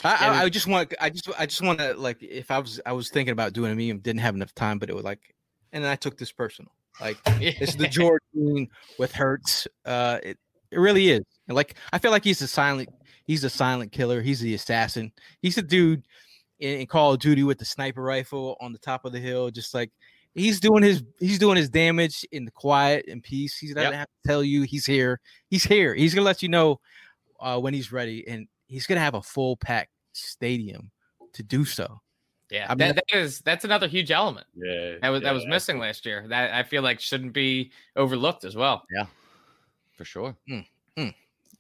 I, I, I just want I just I just want to like if I was I was thinking about doing a meme, didn't have enough time, but it was like, and then I took this personal. Like it's the George Dean with Hurts. Uh, it it really is. And like I feel like he's a silent he's a silent killer. He's the assassin. He's a dude in, in Call of Duty with the sniper rifle on the top of the hill, just like he's doing his he's doing his damage in the quiet and peace. He doesn't Yep. Gonna have to tell you he's here. He's here. He's gonna let you know uh, when he's ready, and he's gonna have a full pack stadium to do so. Yeah, I mean, that, that is that's another huge element Yeah, that was that was missing last year. That I feel like shouldn't be overlooked as well. Yeah, for sure. Hmm, hmm.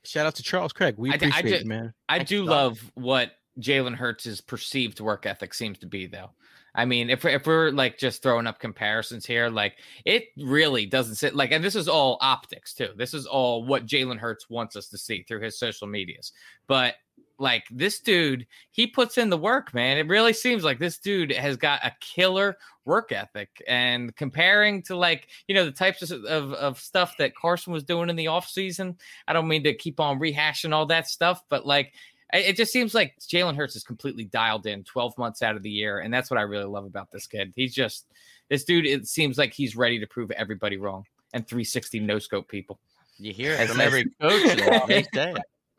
Shout out to Charles Craig. We I d- I appreciate did- you, man. I Thanks, do Doc. love what Jalen Hurts' perceived work ethic seems to be, though. I mean, if if we're like just throwing up comparisons here, like it really doesn't sit like, and this is all optics too. This is all what Jalen Hurts wants us to see through his social medias. But like this dude, he puts in the work, man. It really seems like this dude has got a killer work ethic. And comparing to like, you know, the types of, of, of stuff that Carson was doing in the offseason, I don't mean to keep on rehashing all that stuff, but like it it just seems like Jalen Hurts is completely dialed in 12 months out of the year. And that's what I really love about this kid. He's just this dude, it seems like he's ready to prove everybody wrong and 360 no scope people. You hear it from every coach. and they.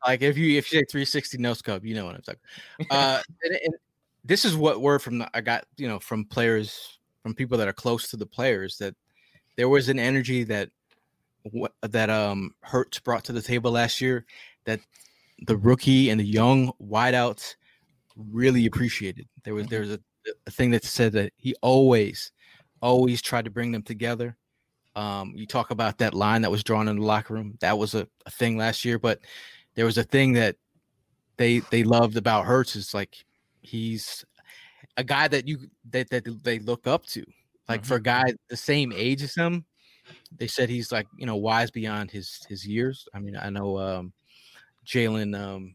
Like if you if you say 360 no scope, you know what I'm talking. Uh, and, and this is what word from the, I got, you know, from players, from people that are close to the players that there was an energy that what that um Hurts brought to the table last year that the rookie and the young wideouts really appreciated. There was there was a, a thing that said that he always always tried to bring them together. Um, you talk about that line that was drawn in the locker room. That was a, a thing last year, but there was a thing that they they loved about Hurts is like he's a guy that you that that they look up to. Like for a guy the same age as him, they said he's like you know wise beyond his his years. I mean, I know um, Jalen um,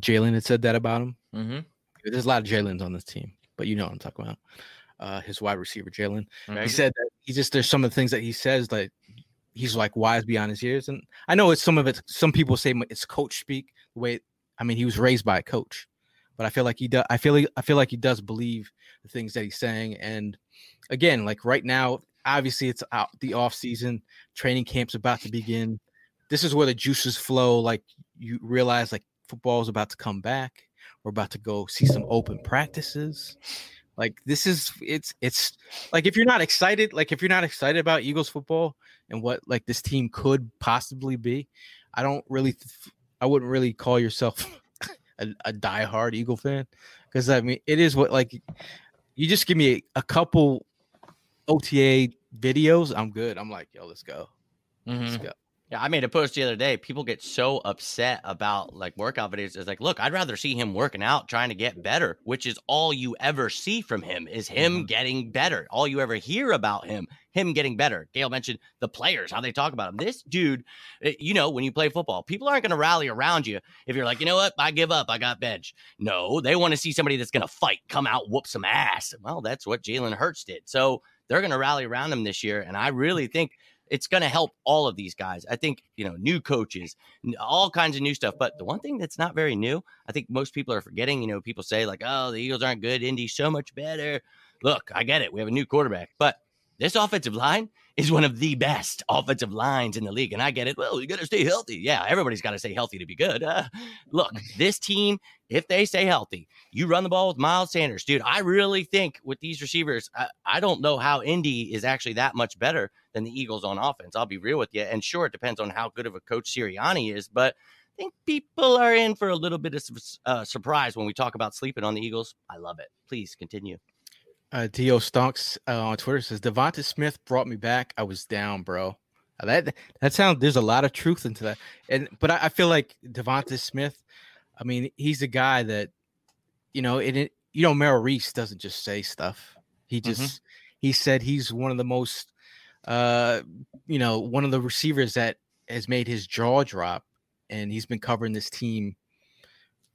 Jalen had said that about him. Mm-hmm. There's a lot of Jalen's on this team, but you know what I'm talking about. Uh, his wide receiver Jalen. He Mhm. said that he just there's some of the things that he says that he's like wise beyond his years, and I know it's some of it. Some people say it's coach speak. The way I mean, he was raised by a coach, but I feel like he does. I feel like, I feel like he does believe the things that he's saying. And again, like right now, obviously it's out the off season. Training camp's about to begin. This is where the juices flow. Like you realize like football is about to come back. We're about to go see some open practices. Like this is it's it's like if you're not excited, like if you're not excited about Eagles football and what like this team could possibly be, I don't really I wouldn't really call yourself a, a diehard Eagle fan because I mean it is what like you just give me a, a couple OTA videos, I'm good. I'm like, yo, let's go. Let's mm-hmm. go. Yeah, I made a post the other day. People get so upset about like workout videos. It's like, look, I'd rather see him working out, trying to get better, which is all you ever see from him is him getting better. All you ever hear about him, him getting better. Gail mentioned the players, how they talk about him. This dude, eh, you know, when you play football, people aren't going to rally around you if you're like, you know what, I give up, I got bench. No, they want to see somebody that's going to fight, come out, whoop some ass. Well, that's what Jalen Hurts did. So they're going to rally around him this year, and I really think it's going to help all of these guys. I think, you know, new coaches, all kinds of new stuff. But the one thing that's not very new, I think most people are forgetting, you know, people say like, oh, the Eagles aren't good. Indy's so much better. Look, I get it. We have a new quarterback, but this offensive line is one of the best offensive lines in the league. And I get it. Well, you got to stay healthy. Yeah, everybody's got to stay healthy to be good. Uh, look, this team, if they stay healthy, you run the ball with Miles Sanders. Dude, I really think with these receivers, I, I don't know how Indy is actually that much better than the Eagles on offense. I'll be real with you. And sure, it depends on how good of a coach Sirianni is, but I think people are in for a little bit of uh, surprise when we talk about sleeping on the Eagles. I love it. Please continue. Uh, Dio Stonks uh, on Twitter says Devonta Smith brought me back. I was down, bro. That that sounds. There's a lot of truth into that, and but I, I feel like Devonta Smith. I mean, he's a guy that, you know, it, it you know, Merrill Reese doesn't just say stuff. He just he said he's one of the most, uh, you know, one of the receivers that has made his jaw drop, and he's been covering this team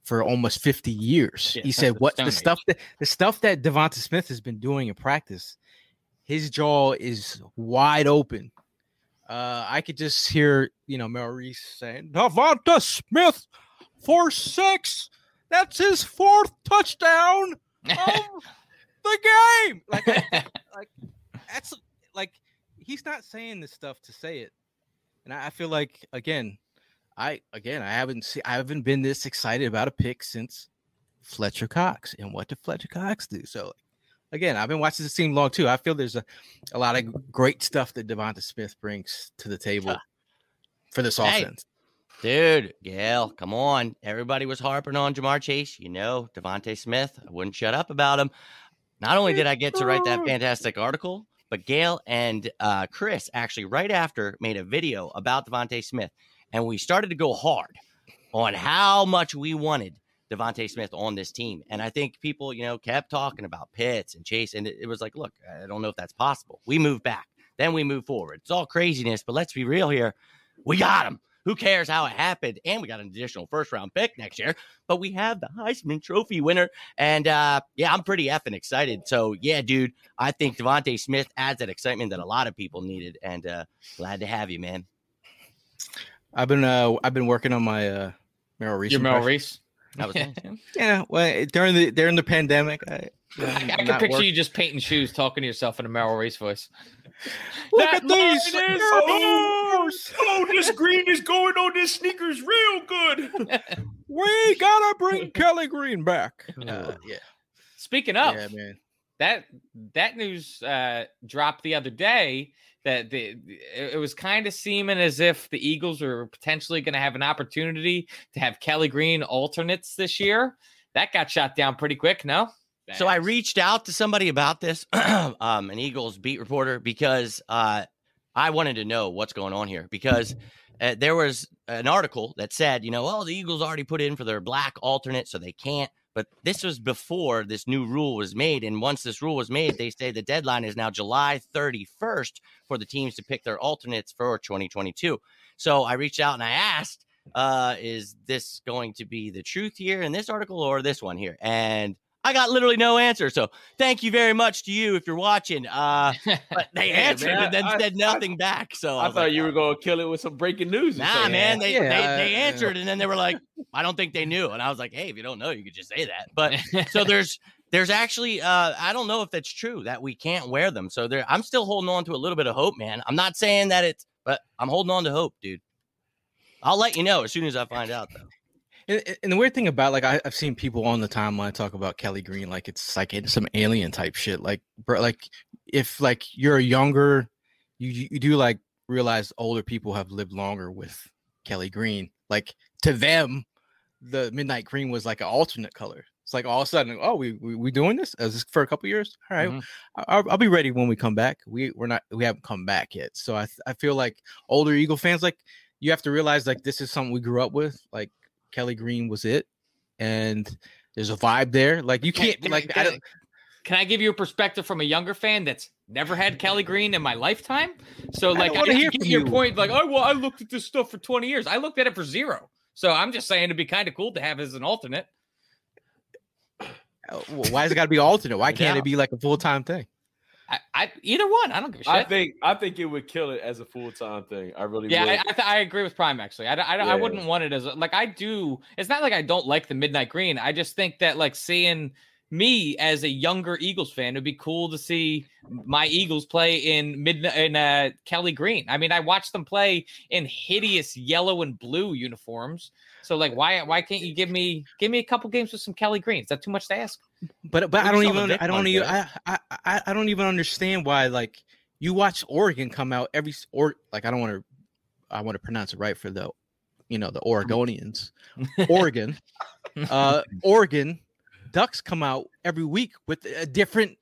for almost 50 years. Yeah, he said what the Age. stuff that the stuff that Devonta Smith has been doing in practice, his jaw is wide open. Uh, I could just hear, you know, Mel Reese saying, Devonta Smith for six. That's his fourth touchdown of the game. Like, like that's like he's not saying this stuff to say it. And I I feel like again, I again I haven't seen I haven't been this excited about a pick since Fletcher Cox. And what did Fletcher Cox do? So again, I've been watching this team long too. I feel there's a, a lot of great stuff that Devonta Smith brings to the table for this Hey. offense. Dude, Gail, come on. Everybody was harping on Ja'Marr Chase. You know, Devonta Smith. I wouldn't shut up about him. Not only did I get to write that fantastic article, but Gail and uh, Chris actually right after made a video about Devonta Smith. And we started to go hard on how much we wanted Devonta Smith on this team. And I think people, you know, kept talking about Pitts and Chase. And it, it was like, look, I don't know if that's possible. We move back. Then we move forward. It's all craziness, but let's be real here. We got him. Who cares how it happened? And we got an additional first round pick next year, but we have the Heisman Trophy winner. And uh, yeah, I'm pretty effing excited. So yeah, dude, I think Devonta Smith adds that excitement that a lot of people needed. And uh, glad to have you, man. I've been uh I've been working on my uh Merrill Reese. You're Mel. Reese. That was nice. Yeah, well during the during the pandemic, I, you know, I I'm can picture work- you just painting shoes, talking to yourself in a Merrill Reese voice. Look That at these line is- sneakers! Oh, this green is going on this sneakers real good. We gotta bring Kelly Green back. Uh, yeah, Speaking of, yeah, man. that that news uh, dropped the other day that the it was kind of seeming as if the Eagles were potentially going to have an opportunity to have Kelly Green alternates this year. That got shot down pretty quick. No, So I reached out to somebody about this, um, an Eagles beat reporter, because uh, I wanted to know what's going on here. Because uh, there was an article that said, you know, oh, the Eagles already put in for their black alternate, so they can't. But this was before this new rule was made. And once this rule was made, they say the deadline is now July 31st for the teams to pick their alternates for 2022. So I reached out and I asked, uh, is this going to be the truth here in this article or this one here? And I got literally no answer. So thank you very much to you if you're watching. Uh, but they Hey, answered man, and then I- said nothing back. So I, was thought like, you were "Oh." going to kill it with some breaking news. Nah, say, man, they, Yeah, they, I- they yeah. answered and then they were like, I don't think they knew. And I was like, hey, if you don't know, you could just say that. But so there's there's actually uh I don't know if that's true that we can't wear them. So there I'm still holding on to a little bit of hope, man. I'm not saying that it's but I'm holding on to hope, dude. I'll let you know as soon as I find out, though. And, and the weird thing about like I, I've seen people on the timeline talk about Kelly Green like it's like it's some alien type shit. Like, bro, like if like you're younger, you you do like realize older people have lived longer with Kelly Green. Like to them, the midnight green was like an alternate color. It's like all of a sudden, oh, we we, we doing this? Is this for a couple years? All right, Mhm. I- I'll, I'll be ready when we come back. We we're not we haven't come back yet. So I I feel like older Eagle fans like you have to realize like this is something we grew up with. Like Kelly Green was it, and there's a vibe there. Like you Can- can't can- like can- I Can I give you a perspective from a younger fan that's never had Kelly Green in my lifetime? So like I, I hear get your you. point. Like, oh well, I looked at this stuff for 20 years. I looked at it for zero. So I'm just saying it'd be kind of cool to have as an alternate. uh, why has it got to be alternate? Why can't Yeah. it be like a full time thing? I, I either one. I don't give a shit. I think I think it would kill it as a full time thing. I really Yeah, would. I, I, th- I agree with Prime actually. I, I, I Yeah. wouldn't want it as a, like I do. It's not like I don't like the Midnight Green. I just think that like seeing me as a younger Eagles fan, it'd be cool to see my Eagles play in mid in uh, Kelly Green. I mean, I watched them play in hideous yellow and blue uniforms. So like, why why can't you give me give me a couple games with some Kelly Green? Is that too much to ask? But but I don't even I don't even I, I I I don't even understand why like you watch Oregon come out every or like I don't want to I want to pronounce it right for the you know the Oregonians Oregon uh Oregon Ducks come out every week with a different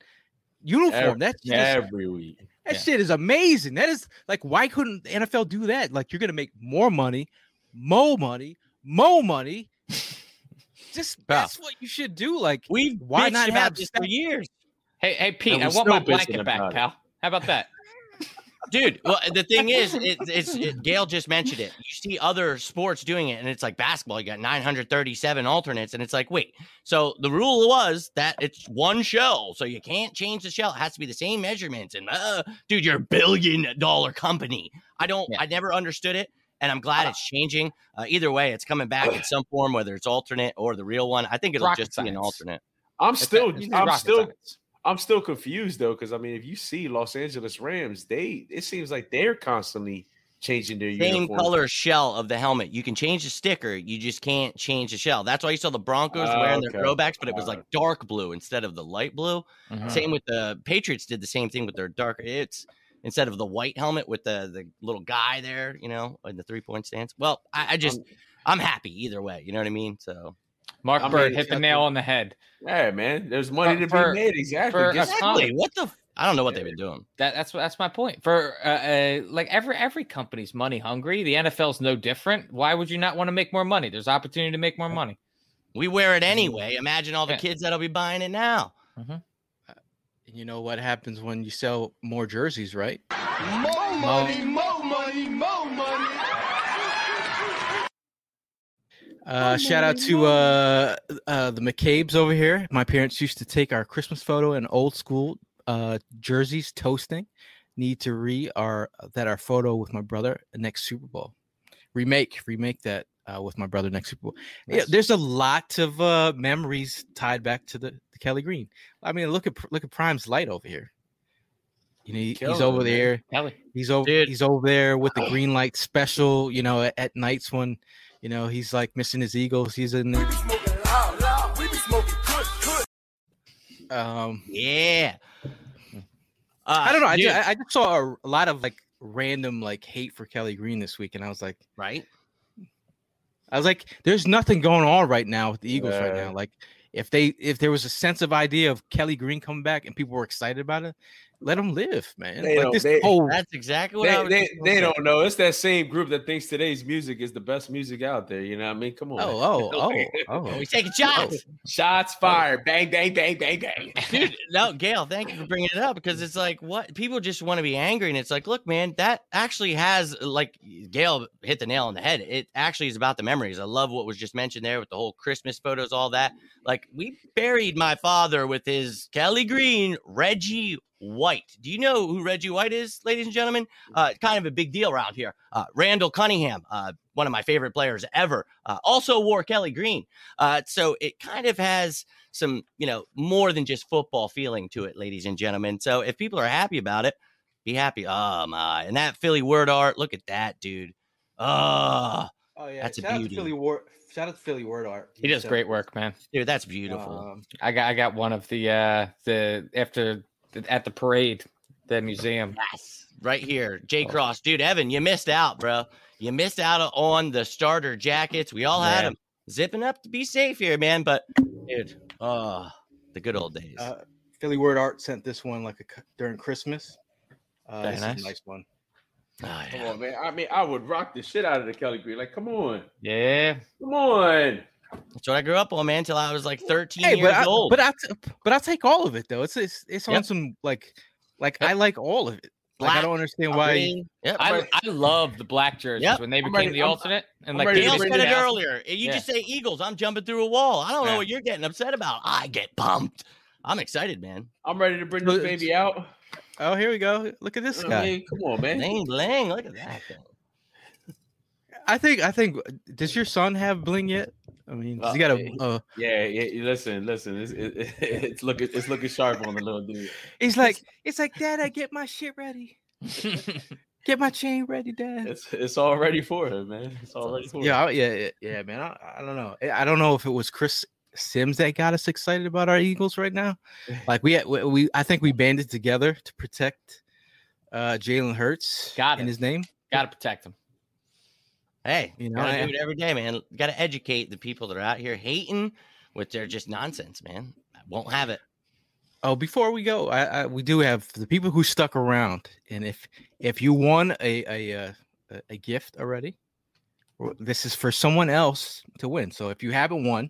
uniform. That's just, every week. that yeah. shit is amazing. That is like why couldn't the NFL do that? Like you're gonna make more money, more money, more money. Just Yeah. that's what you should do. Like We've Why bitched not have this stat- for years, Hey hey Pete, I want my blanket back, it. pal. How about that? dude. Well, the thing is, it, it's it, Gail just mentioned it. You see other sports doing it, and it's like basketball. You got 937 alternates, and it's like, wait. So the rule was that it's one shell, so you can't change the shell. It has to be the same measurements. And uh, dude, you're a billion dollar company. I don't. Yeah. I never understood it. And I'm glad it's changing. Uh, either way, it's coming back in some form, whether it's alternate or the real one. I think it'll Rocket just be an alternate. I'm It's still a- it's I'm still science. I'm still confused though, because I mean, if you see Los Angeles Rams, they it seems like they're constantly changing their same uniforms. color shell of the helmet. You can change the sticker, you just can't change the shell. That's why you saw the Broncos Ah, wearing their throwbacks, but it was like dark blue instead of the light blue. Mhm. Same with the Patriots did the same thing with their dark. It's instead of the white helmet with the the little guy there, you know, in the three point stance. Well, I, I just I'm happy either way. You know what I mean? So Mark I mean, Bird hit the nail on the head. Yeah, man. There's money For- to for- be made. Exactly. for a Just- com- exactly. What the? F- I don't know what they've been doing. That, that's that's my point. For uh, uh, like every every company's money hungry. The NFL's no different. Why would you not want to make more money? There's opportunity to make more money. We wear it anyway. Imagine all the Yeah. kids that'll be buying it now. You know what happens when you sell more jerseys, right? More money, more money, more money. Uh, shout out to uh, uh, the McCabe's over here. My parents used to take our Christmas photo in old school uh, jerseys toasting. Need to re our that our photo with my brother next Super Bowl. Remake, remake that uh, with my brother next Super Bowl. Yeah, there's a lot of uh, memories tied back to the, Kelly Green. I mean, look at look at Prime's light over here. You know, he- he's over there. Kelly. He's over. Dude. He's over there with the green light special. You know, at, at nights when you know he's like missing his Eagles. He's in there. Um, Yeah. Uh, I don't know. I just, I just saw a, a lot of like random like hate for Kelly Green this week, and I was like, right. I was like, there's nothing going on right now with the Eagles right now. Like, if they if there was a sense of idea of Kelly Green coming back and people were excited about it, let them live, man. They like this they- whole That's exactly what I They, was they, just they don't know. It's that same group that thinks today's music is the best music out there. You know what I mean? Come on. oh oh oh Oh, oh. we taking oh. shots. Shots oh. fired. Bang, bang, bang, bang, bang. dude no gail thank you for bringing it up because it's like what people just want to be angry and it's like look man that actually has like gail hit the nail on the head it actually is about the memories i love what was just mentioned there with the whole christmas photos all that like we buried my father with his kelly green reggie white do you know who reggie white is ladies and gentlemen uh, kind of a big deal around here uh, randall cunningham uh, one of my favorite players ever uh, also wore kelly green uh, so it kind of has some, you know, more than just football feeling to it, ladies and gentlemen. So if people are happy about it, be happy. Oh my! And that Philly word art, look at that, dude. Oh, Oh yeah, That's a shout out to beauty. Philly Word. Shout out to Philly Word Art. He does said great work, man. Dude, that's beautiful. Um, I got I got one of the uh the after the, at the parade, the museum. yes, right here, J Cross, dude. Evan, you missed out, bro. You missed out on the starter jackets. We all had them. Zipping up to be safe here, man. But dude, oh, the good old days. uh, Philly Word Art sent this one like a, c- during Christmas. Uh, Very this nice. is a nice one. Oh, Come on, man. I mean, I would rock the shit out of the Kelly Green. Like, come on, Yeah. come on. That's what I grew up on, man. Until I was like 13 Hey, years I, old. but I t- but I take all of it though. It's it's it's on some like like Yep. I like all of it. Like I don't understand why. Green. Yep. I, I love the black jerseys Yep. when they became ready- the I'm- alternate and I'm like ready the to Dale said it it 2000s. earlier. Eh, you Yeah. just say Eagles. I'm jumping through a wall. I don't know Yeah. what you're getting upset about. I get pumped. I'm excited, man. I'm ready to bring this baby out. Oh, here we go. Look at this I guy. mean, come on, man. Bling bling. Look at that thing. I think I think. Does your son have bling yet? I mean, does he got Uh, a. Uh, Yeah, yeah. Listen, listen. It's it, it's looking it's looking sharp on the little dude. he's like, it's like, Dad, I get my shit ready. Get my chain ready, Dad. It's it's all ready for him, man. It's all ready for Yeah, him. Yeah, yeah, yeah, man. I, I don't know. I- I don't know if it was Chris Sims that got us excited about our Eagles right now. Like we, we, we I think we banded together to protect uh Jalen Hurts. Got in his name. Gotta protect him. Hey, You know, I- do it every day, man. Gotta educate the people that are out here hating with their just nonsense, man. I won't have it. Oh, before we go, I, I we do have the people who stuck around, and if if you won a a uh, a, a gift already, this is for someone else to win. So if you haven't won,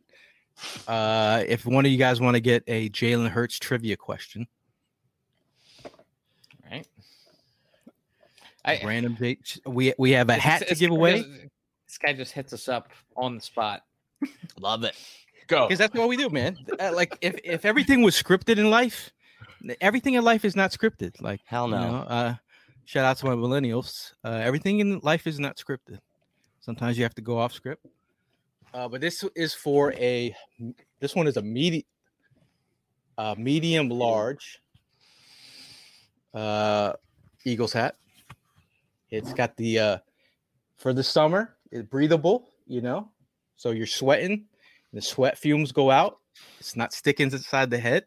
uh, if one of you guys want to get a Jalen Hurts trivia question, Right. I, random date, we we have a It's- hat to it's- give away. This, this guy just hits us up on the spot. Love it. Go. because that's what we do, man. Uh, like if if everything was scripted in life, everything in life is not scripted. Like Hell you no. know, uh, shout out to my millennials. Uh, everything in life is not scripted. Sometimes you have to go off script. Uh, but this is for a. This one is a medium, uh, medium large. Uh, Eagles hat. It's got the uh, for the summer. It's breathable, you know. So you're sweating, the sweat fumes go out. It's not sticking inside the head.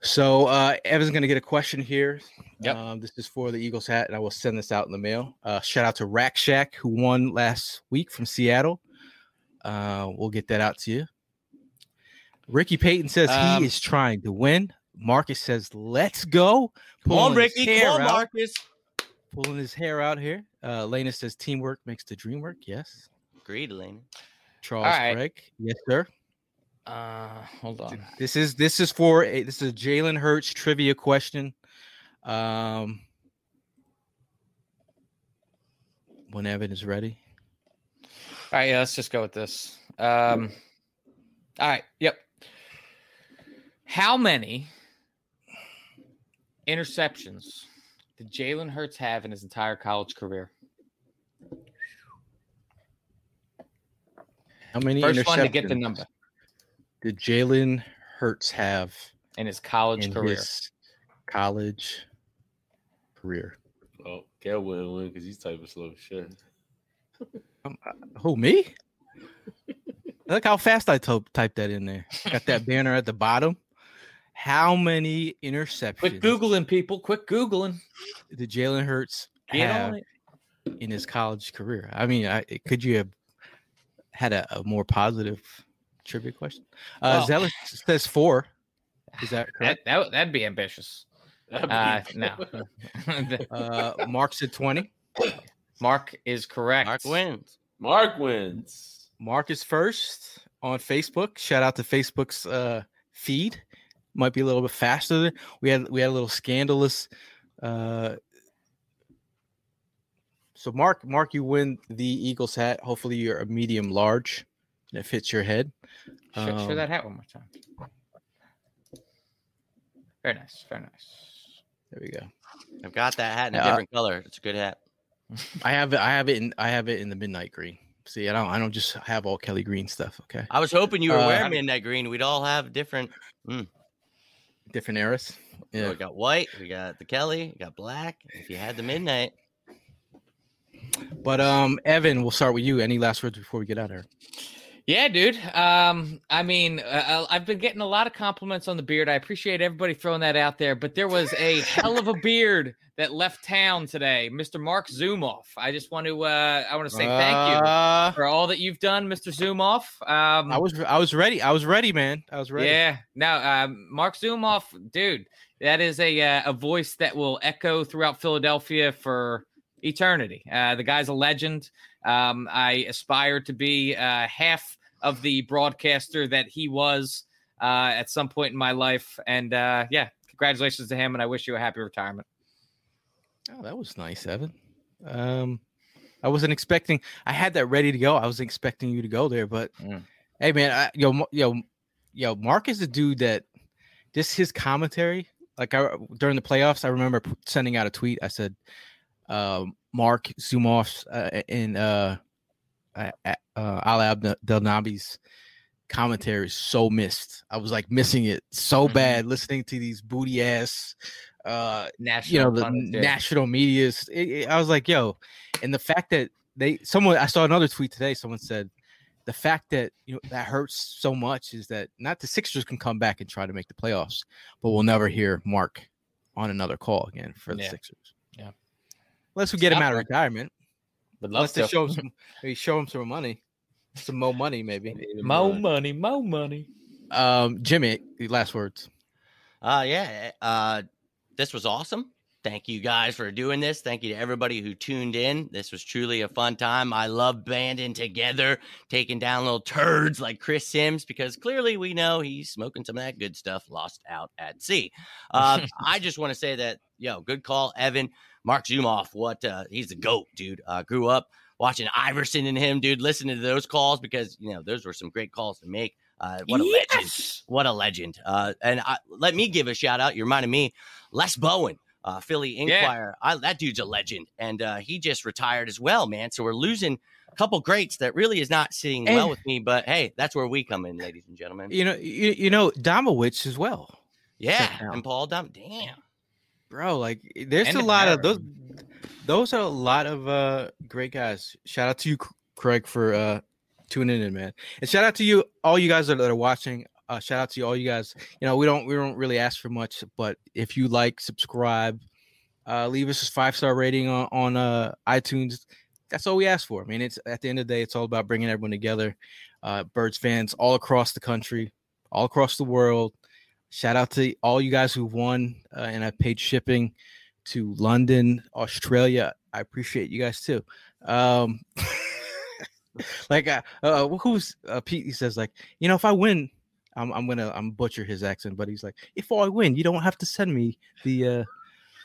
So uh, Evan's gonna get a question here. Yep. Um, this is for the Eagles hat, and I will send this out in the mail. Uh, shout out to Rack Shack who won last week from Seattle. Uh, we'll get that out to you. Ricky Payton says Um, he is trying to win. Marcus says, "Let's go." Come on, Pulling Ricky. Come on, out Marcus. Pulling his hair out here. Uh, Lena says teamwork makes the dream work. Yes. Agreed, Elaine. Charles right. Craig. Yes, sir. Uh, hold on. This is this is for a this is a Jalen Hurts trivia question. Um, when Evan is ready. All right, yeah, let's just go with this. Um, all right, yep. How many interceptions did Jalen Hurts have in his entire college career? How many First one to get the number Did Jalen Hurts have in his college in career. his college career? Oh, Kel wouldn't win because he's type of slow shit. Um, uh, who me? Look how fast I to- typed that in there. Got that banner at the bottom. How many interceptions Quick googling, people! Quick googling. did Jalen Hurts Get have in his college career? I mean, I, could you have had a, a more positive trivia question? Uh, Well- Zealous says four. Is that That, correct? that that'd be ambitious. Uh, no. Uh, Mark said 20. Mark is correct. Mark wins. Mark wins. Mark is first on Facebook. Shout out to Facebook's uh, feed. Might be a little bit faster. We had we had a little scandalous. Uh, so Mark, Mark, you win the Eagles hat. Hopefully, you're a medium large that fits your head. Show, show Um, that hat one more time. Very nice. Very nice. There we go. I've got that hat in a Yeah. different color. It's a good hat. I have it. I have it in. I have it in the midnight green. See, I don't. I don't just have all Kelly Green stuff. Okay, I was hoping you were Uh, wearing midnight green. We'd all have different. Different eras. Yeah. Yeah. We got white. We got the Kelly. We got black. If you had the midnight, But um, Evan, we'll start with you. Any last words before we get out of here? Yeah, dude. Um, I mean, uh, I've been getting a lot of compliments on the beard. I appreciate everybody throwing that out there. But there was a hell of a beard that left town today, Mr. Marc Zumoff. I just want to, uh, I want to say thank you Uh, for all that you've done, Mr. Zumoff. Um, I was I was ready. I was ready, man. I was ready. Yeah. Now, um, Marc Zumoff, dude, that is a uh, a voice that will echo throughout Philadelphia for eternity. Uh, the guy's a legend. Um, I aspire to be uh, half of the broadcaster that he was uh, at some point in my life, and uh, yeah, congratulations to him, and I wish you a happy retirement. Oh, that was nice, Evan. Um, I wasn't expecting. I had that ready to go. I was expecting you to go there, but Mm. hey, man, I, yo, yo, yo, Mark is a dude that this his commentary. Like I during the playoffs, I remember sending out a tweet. I said, um, "Marc Zumoff uh, and uh, uh, uh, Alaa Abdelnaby's commentary is so missed. I was like missing it so Mhm. bad listening to these booty ass." Uh, National, you know the pundits, national media's it, it- i was like yo and the fact that they someone i saw another tweet today someone said the fact that you know that hurts so much is that not the sixers can come back and try to make the playoffs but we'll never hear mark on another call again for the Yeah. sixers Yeah. unless we get him out of retirement Would love unless to. show him some maybe show him some money some more money maybe more money, more money. um jimmy the last words Uh, yeah. Uh, this was awesome. Thank you guys for doing this. Thank you to everybody who tuned in. This was truly a fun time. I love banding together, taking down little turds like Chris Sims because clearly we know he's smoking some of that good stuff lost out at sea. Uh, I just want to say that, yo, good call, Evan. Marc Zumoff, what uh, he's the goat, dude. Uh, grew up watching Iverson and him, dude. Listening to those calls because you know those were some great calls to make. Uh, what a legend! What a legend! Uh, and I, let me give a shout out. You reminded me, Les Bowen, uh, Philly Inquirer. I, that dude's a legend, and uh, he just retired as well, man. So we're losing a couple greats that really is not sitting well with me. But hey, that's where we come in, ladies and gentlemen. you know you, you know Domowitch as well Yeah, and Paul Dump. Damn. bro like there's And a lot of those those are a lot of uh great guys shout out to you craig for uh tuning in man. And shout out to you all you guys that are watching. Uh shout out to you all you guys. You know we don't we don't really ask for much but if you like subscribe uh leave us a five star rating on on uh itunes. That's all we ask for. I mean it's at the end of the day it's all about bringing everyone together. Uh birds fans all across the country all across the world. Shout out to all you guys who won uh, and i paid shipping to london australia. I appreciate you guys too. Um like uh, uh who's uh pete he says like you know if i win i'm, I'm gonna i'm butcher his accent but he's like if i win you don't have to send me the uh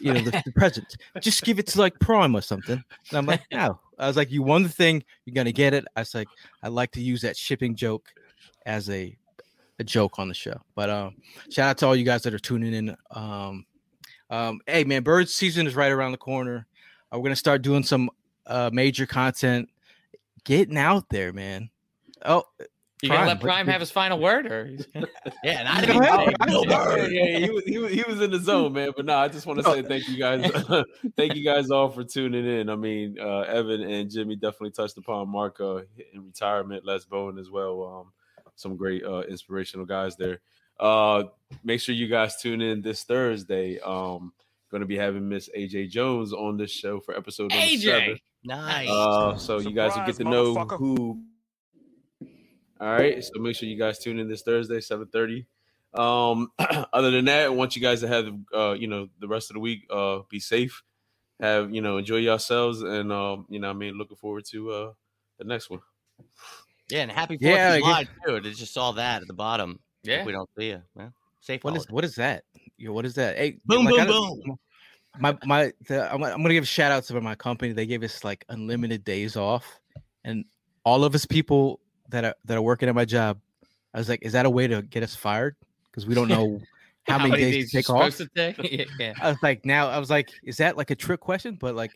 you know the, the present. Just give it to like prime or something. And i'm like no i was like you won the thing you're gonna get it. I was like i like to use that shipping joke as a a joke on the show. But um shout out to all you guys that are tuning in um um hey man bird season is right around the corner. Uh, we're gonna start doing some uh major content getting out there man oh You gonna let what- Prime have his final word, or Yeah, and I didn't ahead, even Prime. say no Yeah, yeah, he was, he was he was in the zone, man. But no, I just want to say thank you guys, thank you guys all for tuning in. I mean, uh, Evan and Jimmy definitely touched upon Mark uh, in retirement, Les Bowen as well. Um, some great uh, inspirational guys there. Uh, make sure you guys tune in this Thursday. Um, going to be having Miss AJ Jones on this show for episode number seven. Nice. Uh, so you guys will get to know who. All right, so make sure you guys tune in this Thursday, seven thirty. Um, other than that, I want you guys to have uh, you know, the rest of the week. Uh, be safe, have you know, enjoy yourselves, and um, you know, I mean, looking forward to uh the next one. yeah, and happy Fourth Yeah, I of guess- July too. I just saw that at the bottom. If Yeah. we don't see you. Well, safe. What is holiday. what is that? Yo, what is that? Hey, Boom, like, boom, boom. My my, the, I'm, I'm gonna give shout outs to my company. They gave us like unlimited days off, and all of us people that are that are working at my job, I was like, is that a way to get us fired? Because we don't know how, many, days, to take off. to take? Yeah. I was like, now I was like, is that like a trick question? But like,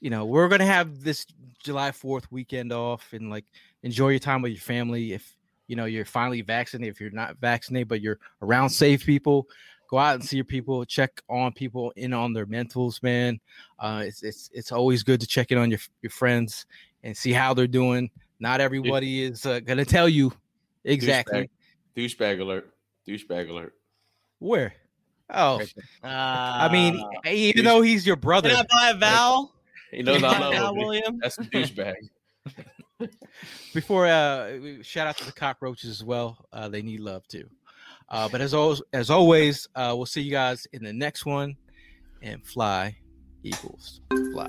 you know, we're gonna have this July Fourth weekend off and like enjoy your time with your family. If you know you're finally vaccinated, if you're not vaccinated, but you're around safe people, go out and see your people, check on people in on their mentals, man. Uh, it's it's it's always good to check in on your your friends and see how they're doing. Not everybody is uh, gonna tell you exactly Douchebag, douchebag alert. Douchebag alert. where. Oh, Right there. I mean, Uh, even though he's your brother, can I buy a vowel? He knows Can I I buy a vowel, love him. William. That's a douchebag. before uh shout out to the cockroaches as well uh they need love too uh but as always as always uh we'll see you guys in the next one. And fly eagles. Fly